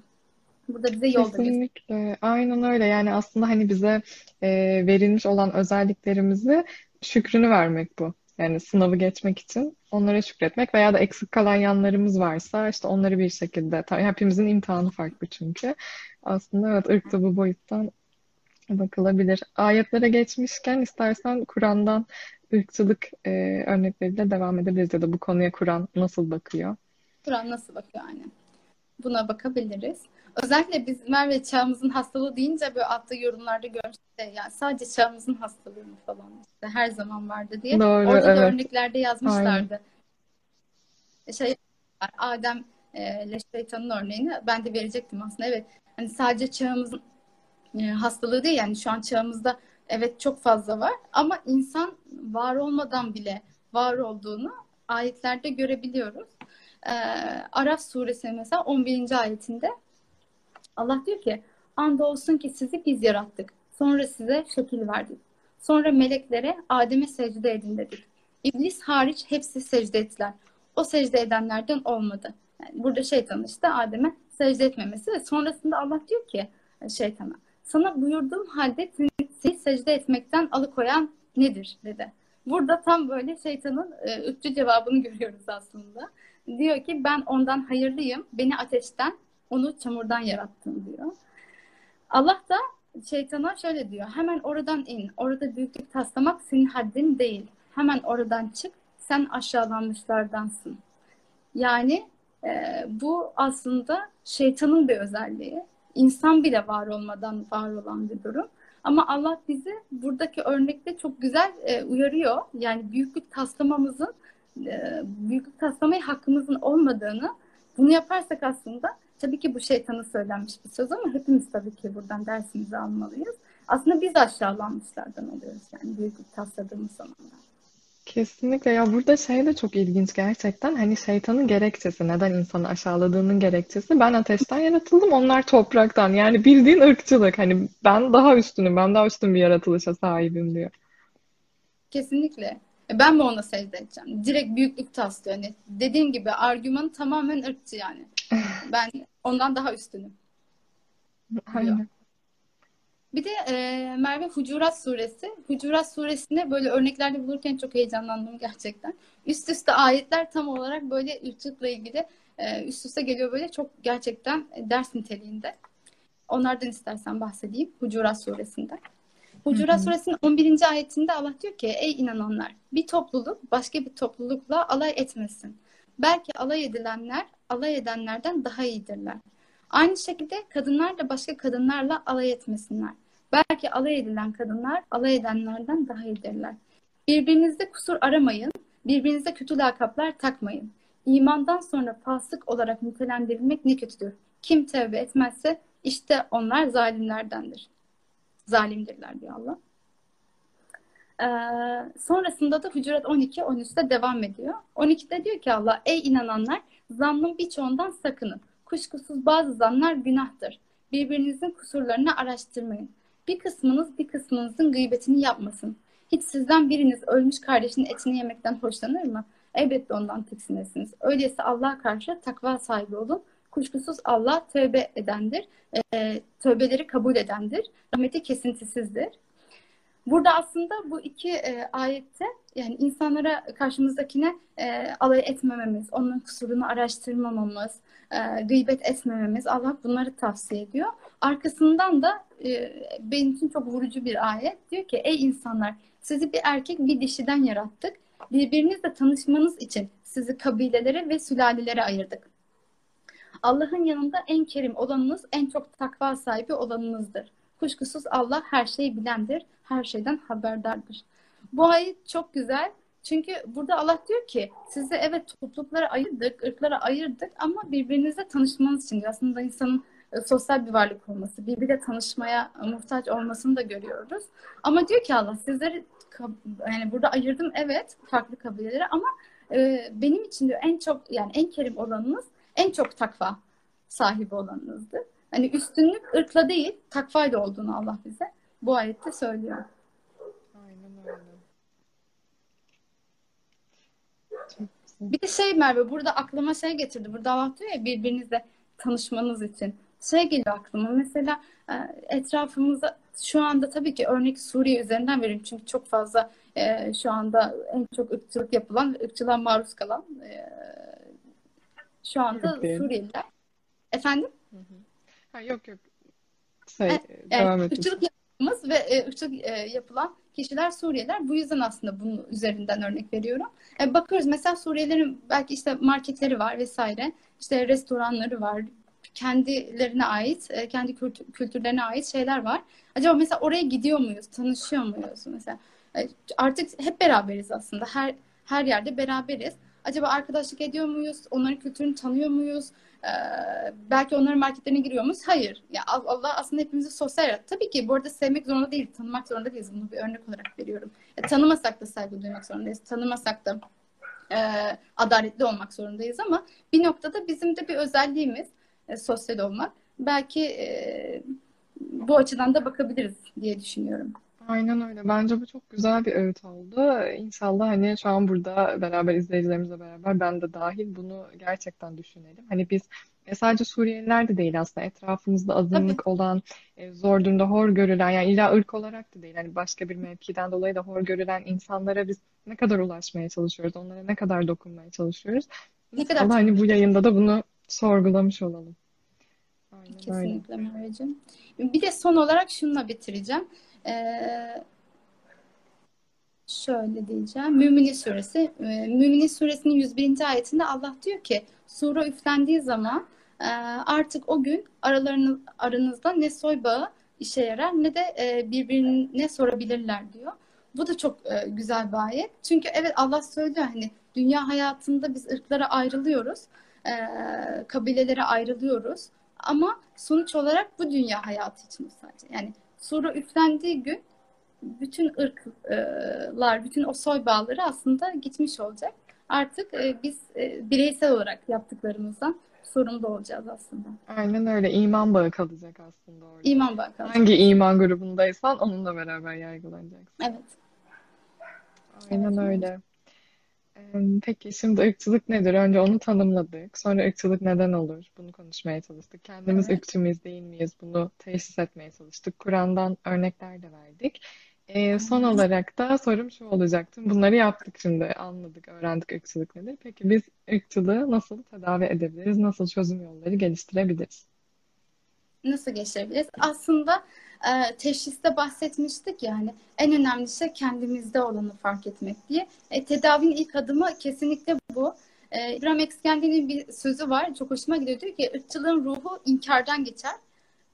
Burada bize yol Kesinlikle. Aynen öyle. Yani aslında hani bize e, verilmiş olan özelliklerimizi şükrünü vermek bu. Yani sınavı geçmek için onlara şükretmek veya da eksik kalan yanlarımız varsa işte onları bir şekilde tabii hepimizin imtihanı farklı çünkü. Aslında evet ırk da bu boyuttan bakılabilir. Ayetlere geçmişken istersen Kur'an'dan ırkçılık e, örnekleriyle devam edebiliriz ya da bu konuya Kur'an nasıl bakıyor? Kur'an nasıl bakıyor aynen. Buna bakabiliriz. Özellikle biz Merve çağımızın hastalığı deyince böyle altta yorumlarda görmüştük yani sadece çağımızın hastalığı mı falan işte her zaman vardı diye. Doğru, Orada evet. da örneklerde yazmışlardı. Aynen. Şey Adem e, ile şeytanın örneğini ben de verecektim aslında. Evet. Hani sadece çağımızın e, hastalığı değil yani şu an çağımızda evet çok fazla var ama insan var olmadan bile var olduğunu ayetlerde görebiliyoruz. Ee, Araf suresi mesela 11. ayetinde Allah diyor ki Andolsun ki sizi biz yarattık. Sonra size şekil verdik. Sonra meleklere Adem'e secde edin dedik. İblis hariç hepsi secde ettiler. O secde edenlerden olmadı. Yani burada şeytan işte Adem'e secde etmemesi ve sonrasında Allah diyor ki şeytana sana buyurduğum halde seni secde etmekten alıkoyan nedir dedi. Burada tam böyle şeytanın e, ırkçı cevabını görüyoruz aslında. Diyor ki ben ondan hayırlıyım. Beni ateşten, onu çamurdan yarattım diyor. Allah da şeytana şöyle diyor. Hemen oradan in. Orada büyüklük taslamak senin haddin değil. Hemen oradan çık. Sen aşağılanmışlardansın. Yani e, bu aslında şeytanın bir özelliği. İnsan bile var olmadan var olan bir durum. Ama Allah bizi buradaki örnekte çok güzel e, uyarıyor. Yani büyüklük taslamamızın, e, büyüklük taslamaya hakkımızın olmadığını, bunu yaparsak aslında tabii ki bu şeytanı söylenmiş bir söz ama hepimiz tabii ki buradan dersimizi almalıyız. Aslında biz aşağılanmışlardan oluyoruz yani büyüklük tasladığımız zamanlar. Kesinlikle ya burada şey de çok ilginç gerçekten hani şeytanın gerekçesi neden insanı aşağıladığının gerekçesi ben ateşten yaratıldım onlar topraktan yani bildiğin ırkçılık hani ben daha üstünüm ben daha üstün bir yaratılışa sahibim diyor. Kesinlikle. E, ben mi ona secde edeceğim? Direkt büyüklük taslıyor. Yani dediğim gibi argüman tamamen ırkçı yani. ben ondan daha üstünüm. Aynen. Bir de e, Merve Hucurat Suresi. Hucurat Suresinde böyle örneklerde bulurken çok heyecanlandım gerçekten. Üst üste ayetler tam olarak böyle ırkçılıkla ilgili e, üst üste geliyor böyle çok gerçekten ders niteliğinde. Onlardan istersen bahsedeyim Hucurat Suresi'nde. Hucurat Suresinin 11. ayetinde Allah diyor ki ey inananlar bir topluluk başka bir toplulukla alay etmesin. Belki alay edilenler alay edenlerden daha iyidirler. Aynı şekilde kadınlar da başka kadınlarla alay etmesinler. Belki alay edilen kadınlar alay edenlerden daha iyidirler. Birbirinizde kusur aramayın, birbirinize kötü lakaplar takmayın. İmandan sonra fasık olarak nitelendirilmek ne kötüdür. Kim tevbe etmezse işte onlar zalimlerdendir. Zalimdirler diyor Allah. Ee, sonrasında da Hucurat 12, 13'te devam ediyor. 12'de diyor ki Allah, ey inananlar zannın birçoğundan sakının. Kuşkusuz bazı zanlar günahtır. Birbirinizin kusurlarını araştırmayın. Bir kısmınız bir kısmınızın gıybetini yapmasın. Hiç sizden biriniz ölmüş kardeşinin etini yemekten hoşlanır mı? Elbette ondan tiksinesiniz. Öyleyse Allah'a karşı takva sahibi olun. Kuşkusuz Allah tövbe edendir. E, tövbeleri kabul edendir. Rahmeti kesintisizdir. Burada aslında bu iki e, ayette yani insanlara karşımızdakine e, alay etmememiz, onun kusurunu araştırmamamız, e, gıybet etmememiz Allah bunları tavsiye ediyor. Arkasından da e, benim için çok vurucu bir ayet diyor ki ey insanlar sizi bir erkek bir dişiden yarattık. Birbirinizle tanışmanız için sizi kabilelere ve sülalelere ayırdık. Allah'ın yanında en kerim olanınız, en çok takva sahibi olanınızdır. Kuşkusuz Allah her şeyi bilendir, her şeyden haberdardır. Bu ayet çok güzel. Çünkü burada Allah diyor ki sizi evet topluluklara ayırdık, ırklara ayırdık ama birbirinizle tanışmanız için aslında insanın e, sosyal bir varlık olması, birbiriyle tanışmaya muhtaç olmasını da görüyoruz. Ama diyor ki Allah sizleri yani burada ayırdım evet farklı kabilelere ama e, benim için diyor en çok yani en kerim olanınız en çok takva sahibi olanınızdır. Hani üstünlük ırkla değil takvayla olduğunu Allah bize bu ayette söylüyor. Aynen öyle. Bir de şey Merve burada aklıma şey getirdi. Burada Allah diyor ya birbirinizle tanışmanız için. Şey geliyor aklıma mesela e, etrafımızda şu anda tabii ki örnek Suriye üzerinden veriyorum. Çünkü çok fazla e, şu anda en çok ırkçılık yapılan, ırkçılığa maruz kalan e, şu anda Türkiye. Suriyeliler. Efendim? Ha, yok yok. Şey, Evet, devam evet, et. ırkçılık yaptığımız ve e, ırkçılık e, yapılan kişiler Suriyeliler. Bu yüzden aslında bunun üzerinden örnek veriyorum. E, bakıyoruz mesela Suriyelilerin belki işte marketleri var vesaire. işte restoranları var. Kendilerine ait, e, kendi kültü- kültürlerine ait şeyler var. Acaba mesela oraya gidiyor muyuz? Tanışıyor muyuz mesela? E, artık hep beraberiz aslında. Her her yerde beraberiz. Acaba arkadaşlık ediyor muyuz? Onların kültürünü tanıyor muyuz? Ee, belki onların marketlerine giriyor muyuz? Hayır. Ya Allah aslında hepimizi sosyal yarattı. Tabii ki bu arada sevmek zorunda değil, tanımak zorunda değiliz. Bunu bir örnek olarak veriyorum. E, tanımasak da saygı duymak zorundayız. Tanımasak da e, adaletli olmak zorundayız ama bir noktada bizim de bir özelliğimiz e, sosyal olmak. Belki e, bu açıdan da bakabiliriz diye düşünüyorum. Aynen öyle. Bence bu çok güzel bir öğüt oldu. İnşallah hani şu an burada beraber izleyicilerimizle beraber ben de dahil bunu gerçekten düşünelim. Hani biz e, sadece Suriyeliler de değil aslında etrafımızda Tabii, azınlık olan, e, zor durumda hor görülen yani illa ırk olarak da değil. Hani başka bir mevkiden dolayı da hor görülen insanlara biz ne kadar ulaşmaya çalışıyoruz, onlara ne kadar dokunmaya çalışıyoruz. ne kadar çok hani bu yayında da bunu sorgulamış olalım. Aynen kesinlikle Merveciğim. Bir de son olarak şununla bitireceğim. Ee, Şöyle diyeceğim. Müminin suresi. e, Müminin suresinin 101. ayetinde Allah diyor ki sura üflendiği zaman e, artık o gün aralarını, aranızda ne soy bağı işe yarar ne de e, birbirine sorabilirler diyor. Bu da çok güzel bir ayet. Çünkü evet Allah söylüyor hani dünya hayatında biz ırklara ayrılıyoruz. kabilelere ayrılıyoruz. Ama sonuç olarak bu dünya hayatı için sadece. Yani sura üflendiği gün bütün ırklar, bütün o soy bağları aslında gitmiş olacak. Artık e, biz e, bireysel olarak yaptıklarımızdan sorumlu olacağız aslında. Aynen öyle. İman bağı kalacak aslında orada. İman bağı kalacak. Hangi iman grubundaysan onunla beraber yargılanacaksın. Evet. Aynen Evet. öyle. Ee, Peki şimdi ırkçılık nedir? Önce onu tanımladık. Sonra ırkçılık neden olur? Bunu konuşmaya çalıştık. Kendimiz Evet. ırkçı mıyız, değil miyiz? Bunu teşhis etmeye çalıştık. Kur'an'dan örnekler de verdik. Ee, son olarak da sorum şu olacaktı. Bunları yaptık şimdi. Anladık, öğrendik ırkçılık nedir. Peki biz ırkçılığı nasıl tedavi edebiliriz? Nasıl çözüm yolları geliştirebiliriz? Nasıl geçirebiliriz? Aslında e, teşhiste bahsetmiştik yani en önemli şey kendimizde olanı fark etmek diye. E, tedavinin ilk adımı kesinlikle bu. E, İbrahim Ekskendi'nin bir sözü var. Çok hoşuma gidiyor. Diyor ki ırkçılığın ruhu inkardan geçer.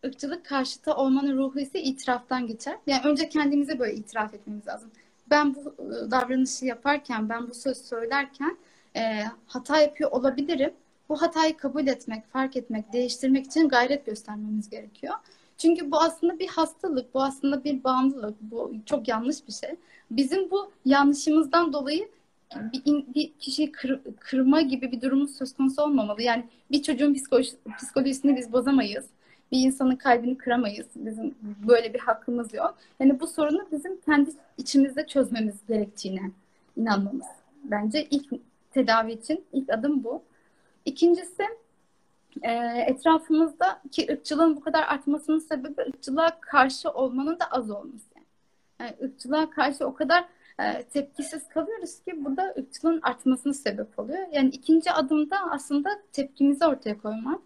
Irkçılık karşıtı olmanın ruhu ise itiraftan geçer. Yani önce kendimize böyle itiraf etmemiz lazım. Ben bu e, davranışı yaparken, ben bu söz söylerken e, hata yapıyor olabilirim. Bu hatayı kabul etmek, fark etmek, değiştirmek için gayret göstermemiz gerekiyor. Çünkü bu aslında bir hastalık, bu aslında bir bağımlılık, bu çok yanlış bir şey. Bizim bu yanlışımızdan dolayı bir, bir kişiyi kır, kırma gibi bir durumumuz söz konusu olmamalı. Yani bir çocuğun psikoloji, psikolojisini biz bozamayız. Bir insanın kalbini kıramayız. Bizim böyle bir hakkımız yok. Yani bu sorunu bizim kendi içimizde çözmemiz gerektiğine inanmamız. Bence ilk tedavi için ilk adım bu. İkincisi e, etrafımızdaki ırkçılığın bu kadar artmasının sebebi ırkçılığa karşı olmanın da az olması. Yani ırkçılığa karşı o kadar e, tepkisiz kalıyoruz ki bu da ırkçılığın artmasına sebep oluyor. Yani ikinci adımda aslında tepkimizi ortaya koymak,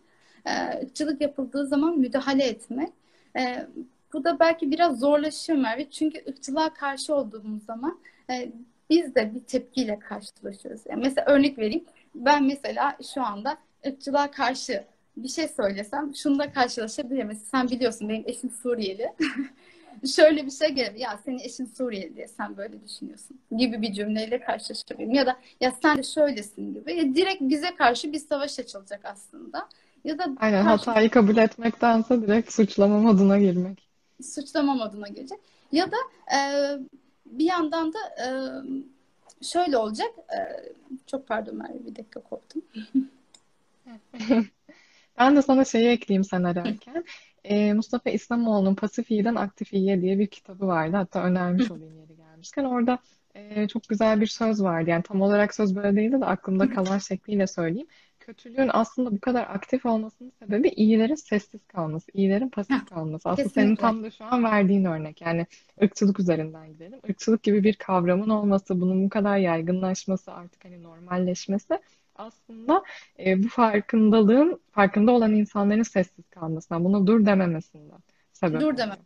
e, ırkçılık yapıldığı zaman müdahale etmek. E, bu da belki biraz zorlaşıyor Merve. Çünkü ırkçılığa karşı olduğumuz zaman e, biz de bir tepkiyle karşılaşıyoruz. Yani mesela örnek vereyim. Ben mesela şu anda ırkçılığa karşı bir şey söylesem şununla karşılaşabilirim. Mesela sen biliyorsun benim eşim Suriyeli. Şöyle bir şey gelir. Ya senin eşin Suriyeli diye sen böyle düşünüyorsun gibi bir cümleyle karşılaşabilirim. Ya da ya sen de şöylesin gibi. Ya direkt bize karşı bir savaş açılacak aslında. Ya da Aynen karşı hatayı kabul etmektense direkt suçlama moduna girmek. suçlama moduna gelecek. Ya da e, bir yandan da e, şöyle olacak. E, çok pardon Merve bir dakika koptum. Ben de sana şeyi ekleyeyim sen ararken. Ee, Mustafa İslamoğlu'nun Pasif Aktif İyiye diye bir kitabı vardı. Hatta önermiş olayım yeri gelmişken. Orada e, çok güzel bir söz vardı. Yani tam olarak söz böyle değildi de aklımda kalan şekliyle söyleyeyim. Kötülüğün aslında bu kadar aktif olmasının sebebi iyilerin sessiz kalması, iyilerin pasif kalması. Aslında senin tam da şu an verdiğin örnek. Yani ırkçılık üzerinden gidelim. Irkçılık gibi bir kavramın olması, bunun bu kadar yaygınlaşması, artık hani normalleşmesi aslında e, bu farkındalığın, farkında olan insanların sessiz kalmasına, buna dur dememesinden sebep Dur oluyor. deme.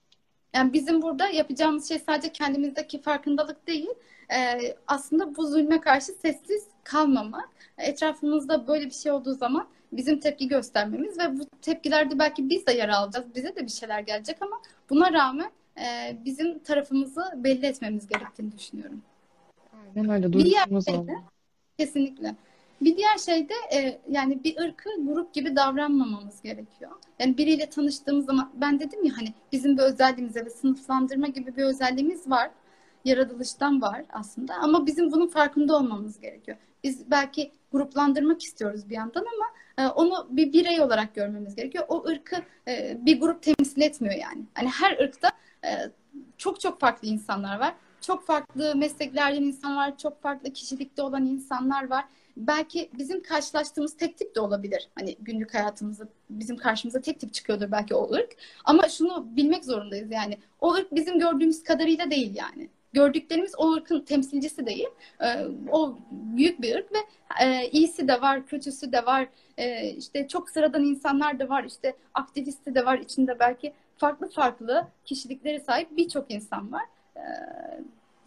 Yani bizim burada yapacağımız şey sadece kendimizdeki farkındalık değil, e, aslında bu zulme karşı sessiz kalmamak. Etrafımızda böyle bir şey olduğu zaman bizim tepki göstermemiz ve bu tepkilerde belki biz de yer alacağız, bize de bir şeyler gelecek ama buna rağmen e, bizim tarafımızı belli etmemiz gerektiğini düşünüyorum. Aynen öyle, de olmalı. Kesinlikle. Bir diğer şey de e, yani bir ırkı grup gibi davranmamamız gerekiyor. Yani biriyle tanıştığımız zaman ben dedim ya hani bizim bir özelliğimiz ve sınıflandırma gibi bir özelliğimiz var. yaratılıştan var aslında ama bizim bunun farkında olmamız gerekiyor. Biz belki gruplandırmak istiyoruz bir yandan ama e, onu bir birey olarak görmemiz gerekiyor. O ırkı e, bir grup temsil etmiyor yani. Hani her ırkta e, çok çok farklı insanlar var. Çok farklı mesleklerden insan var, çok farklı kişilikte olan insanlar var. Belki bizim karşılaştığımız tek tip de olabilir. Hani günlük hayatımızda bizim karşımıza tek tip çıkıyordur belki o ırk. Ama şunu bilmek zorundayız yani. O ırk bizim gördüğümüz kadarıyla değil yani gördüklerimiz o ırkın temsilcisi değil. E, o büyük bir ırk ve e, iyisi de var, kötüsü de var. E, işte çok sıradan insanlar da var, işte aktivisti de var. içinde belki farklı farklı kişiliklere sahip birçok insan var. E,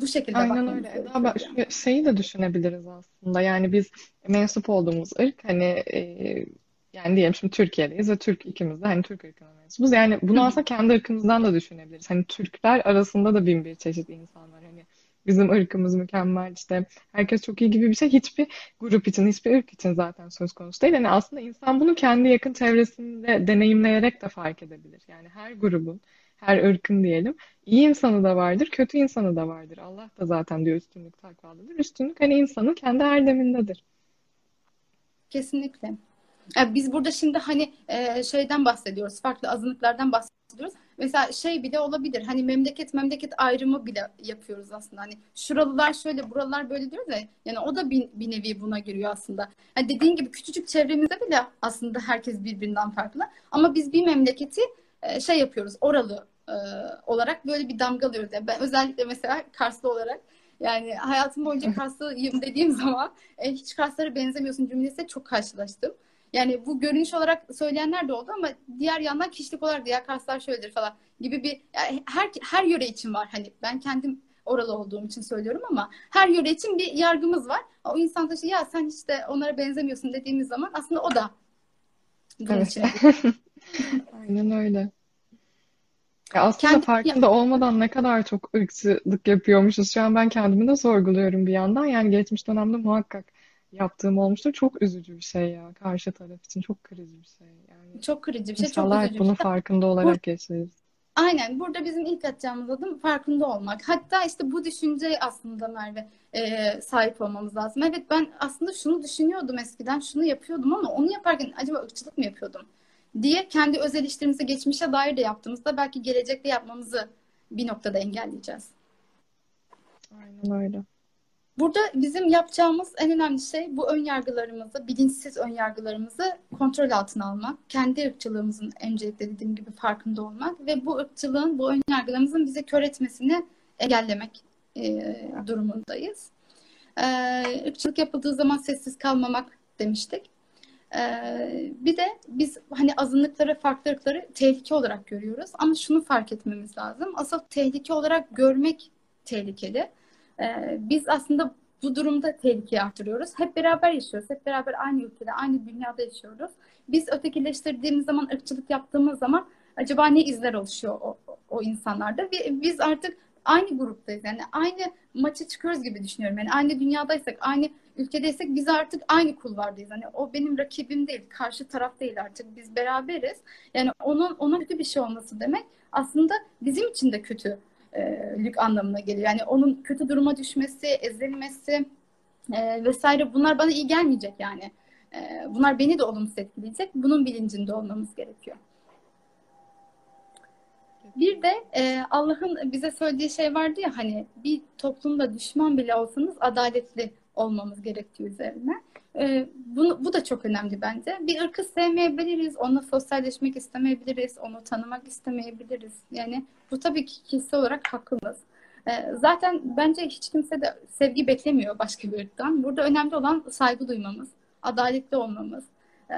bu şekilde Aynen öyle. Eda, bak, şeyi de düşünebiliriz aslında. Yani biz mensup olduğumuz ırk hani e, yani diyelim şimdi Türkiye'deyiz ve Türk ikimiz de hani Türk ırkına mensubuz. Yani bunu aslında kendi ırkımızdan da düşünebiliriz. Hani Türkler arasında da bin bir çeşit insan var. Hani bizim ırkımız mükemmel işte herkes çok iyi gibi bir şey hiçbir grup için hiçbir ırk için zaten söz konusu değil. Yani aslında insan bunu kendi yakın çevresinde deneyimleyerek de fark edebilir. Yani her grubun her ırkın diyelim iyi insanı da vardır kötü insanı da vardır. Allah da zaten diyor üstünlük takvalıdır. Üstünlük hani insanın kendi erdemindedir. Kesinlikle. Yani biz burada şimdi hani e, şeyden bahsediyoruz, farklı azınlıklardan bahsediyoruz. Mesela şey bile olabilir. Hani memleket memleket ayrımı bile yapıyoruz aslında. Hani şuralılar şöyle, buralar böyle diyoruz ya. Yani o da bir, bir nevi buna giriyor aslında. Hani dediğin gibi küçücük çevremizde bile aslında herkes birbirinden farklı. Ama biz bir memleketi e, şey yapıyoruz. Oralı e, olarak böyle bir damgalıyoruz. Yani ben özellikle mesela Karslı olarak yani hayatım boyunca Karslıyım dediğim zaman e, hiç Karslara benzemiyorsun cümlesiyle çok karşılaştım. Yani bu görünüş olarak söyleyenler de oldu ama diğer yandan kişilik olarak diğer kaslar şöyledir falan gibi bir yani her her yöre için var. Hani ben kendim oralı olduğum için söylüyorum ama her yöre için bir yargımız var. O insan da şey ya sen hiç de onlara benzemiyorsun dediğimiz zaman aslında o da evet. Aynen öyle. Ya aslında Kendi, farkında olmadan ne kadar çok ırkçılık yapıyormuşuz. Şu an ben kendimi de sorguluyorum bir yandan. Yani geçmiş dönemde muhakkak yaptığım olmuştur. Çok üzücü bir şey ya. Karşı taraf için çok kırıcı bir şey. Yani çok kırıcı bir şey. Çok üzücü bunun şey. farkında olarak yaşayız. Aynen. Burada bizim ilk atacağımız adım farkında olmak. Hatta işte bu düşünce aslında Merve e, sahip olmamız lazım. Evet ben aslında şunu düşünüyordum eskiden, şunu yapıyordum ama onu yaparken acaba ırkçılık mı yapıyordum? Diye kendi öz eleştirimizi geçmişe dair de yaptığımızda belki gelecekte yapmamızı bir noktada engelleyeceğiz. Aynen öyle. Burada bizim yapacağımız en önemli şey bu ön yargılarımızı, bilinçsiz ön yargılarımızı kontrol altına almak. Kendi ırkçılığımızın öncelikle dediğim gibi farkında olmak ve bu ırkçılığın, bu ön yargılarımızın bize kör etmesini engellemek e, durumundayız. E, ırkçılık yapıldığı zaman sessiz kalmamak demiştik. E, bir de biz hani azınlıkları, farklı ırkları tehlike olarak görüyoruz. Ama şunu fark etmemiz lazım. Asıl tehlike olarak görmek tehlikeli ee, biz aslında bu durumda tehlikeyi artırıyoruz. Hep beraber yaşıyoruz. Hep beraber aynı ülkede, aynı dünyada yaşıyoruz. Biz ötekileştirdiğimiz zaman, ırkçılık yaptığımız zaman acaba ne izler oluşuyor o, o insanlarda? Ve biz artık aynı gruptayız. Yani aynı maça çıkıyoruz gibi düşünüyorum. Yani aynı dünyadaysak, aynı ülkedeysek biz artık aynı kulvardayız. Yani o benim rakibim değil, karşı taraf değil artık. Biz beraberiz. Yani onun ona kötü bir şey olması demek aslında bizim için de kötü lük anlamına geliyor. Yani onun kötü duruma düşmesi, ezilmesi e, vesaire bunlar bana iyi gelmeyecek yani. E, bunlar beni de olumsuz etkileyecek. Bunun bilincinde olmamız gerekiyor. Bir de e, Allah'ın bize söylediği şey vardı ya hani bir toplumda düşman bile olsanız adaletli olmamız gerektiği üzerine. E, bunu, bu da çok önemli bence. Bir ırkı sevmeyebiliriz, onunla sosyalleşmek istemeyebiliriz, onu tanımak istemeyebiliriz. Yani bu tabii ki kişisel olarak hakkımız. E, zaten bence hiç kimse de sevgi beklemiyor başka bir ırktan. Burada önemli olan saygı duymamız, adaletli olmamız, e,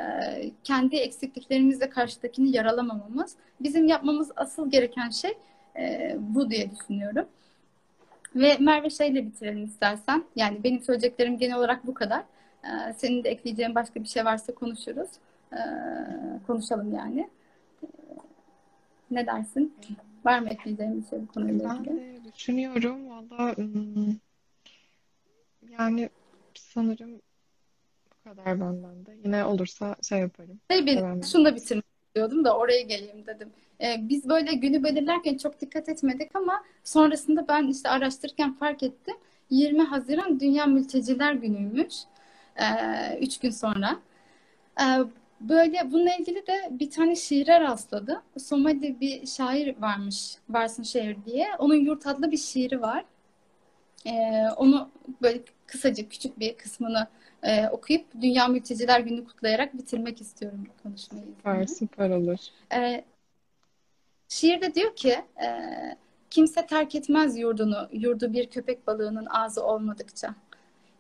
kendi eksikliklerimizle karşıdakini yaralamamamız. Bizim yapmamız asıl gereken şey e, bu diye düşünüyorum. Ve Merve şeyle bitirelim istersen. Yani benim söyleyeceklerim genel olarak bu kadar. Ee, senin de ekleyeceğin başka bir şey varsa konuşuruz. Ee, konuşalım yani. Ee, ne dersin? Var mı ekleyeceğin bir şey bu konuyla ilgili? Ben de düşünüyorum. Valla hmm, yani sanırım bu kadar benden de. Yine olursa şey yaparım. Bir, şunu da bitirmek diyordum da oraya geleyim dedim. Ee, biz böyle günü belirlerken çok dikkat etmedik ama sonrasında ben işte araştırırken fark ettim. 20 Haziran Dünya Mülteciler Günü'ymüş. Ee, üç gün sonra. Ee, böyle bununla ilgili de bir tane şiire rastladım. Somali bir şair varmış, Varsın Şehir diye. Onun Yurt adlı bir şiiri var. Ee, onu böyle kısaca küçük bir kısmını e, okuyup Dünya Mülteciler Günü kutlayarak bitirmek istiyorum bu konuşmayı. Süper, süper olur. Ee, şiirde diyor ki e, kimse terk etmez yurdunu, yurdu bir köpek balığının ağzı olmadıkça.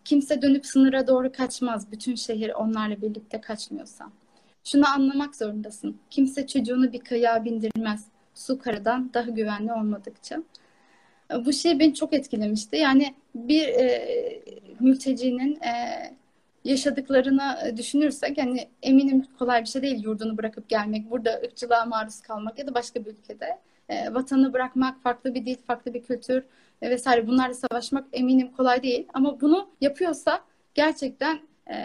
Kimse dönüp sınıra doğru kaçmaz, bütün şehir onlarla birlikte kaçmıyorsa. Şunu anlamak zorundasın, kimse çocuğunu bir kayığa bindirmez, su karadan daha güvenli olmadıkça. Bu şey beni çok etkilemişti. Yani bir e, mültecinin e, yaşadıklarını düşünürsek yani eminim kolay bir şey değil yurdunu bırakıp gelmek, burada ırkçılığa maruz kalmak ya da başka bir ülkede e, vatanı bırakmak, farklı bir dil, farklı bir kültür e, vesaire bunlarla savaşmak eminim kolay değil. Ama bunu yapıyorsa gerçekten e,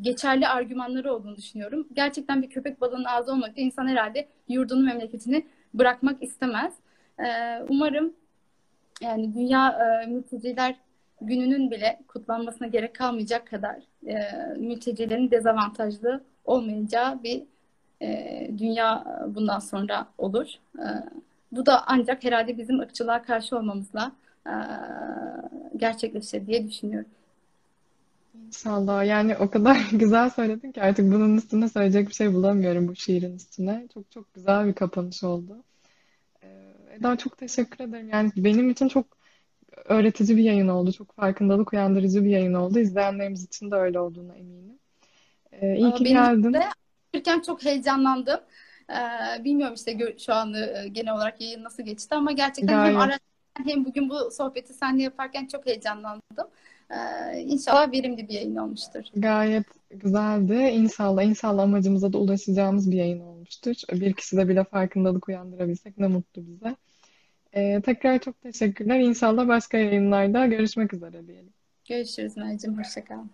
geçerli argümanları olduğunu düşünüyorum. Gerçekten bir köpek balığının ağzı olmak insan herhalde yurdunu, memleketini bırakmak istemez. E, umarım yani Dünya e, Mülteciler Günü'nün bile kutlanmasına gerek kalmayacak kadar e, mültecilerin dezavantajlı olmayacağı bir e, dünya bundan sonra olur. E, bu da ancak herhalde bizim ırkçılığa karşı olmamızla e, gerçekleşir diye düşünüyorum. İnşallah. Yani o kadar güzel söyledin ki artık bunun üstüne söyleyecek bir şey bulamıyorum bu şiirin üstüne. Çok çok güzel bir kapanış oldu. Ee, Eda çok teşekkür ederim. Yani benim için çok öğretici bir yayın oldu. Çok farkındalık uyandırıcı bir yayın oldu. İzleyenlerimiz için de öyle olduğuna eminim. Ee, iyi ki Benim geldin. de çok heyecanlandım. Ee, bilmiyorum işte şu an e, genel olarak yayın nasıl geçti ama gerçekten hem Gayet. araştırırken hem bugün bu sohbeti seninle yaparken çok heyecanlandım. Ee, İnşallah verimli bir yayın olmuştur. Gayet güzeldi. İnşallah, inşallah amacımıza da ulaşacağımız bir yayın olmuştur. Bir kişide bile farkındalık uyandırabilsek ne mutlu bize. Ee, tekrar çok teşekkürler. İnşallah başka yayınlarda görüşmek üzere diyelim. Görüşürüz Mercim. Hoşça kal.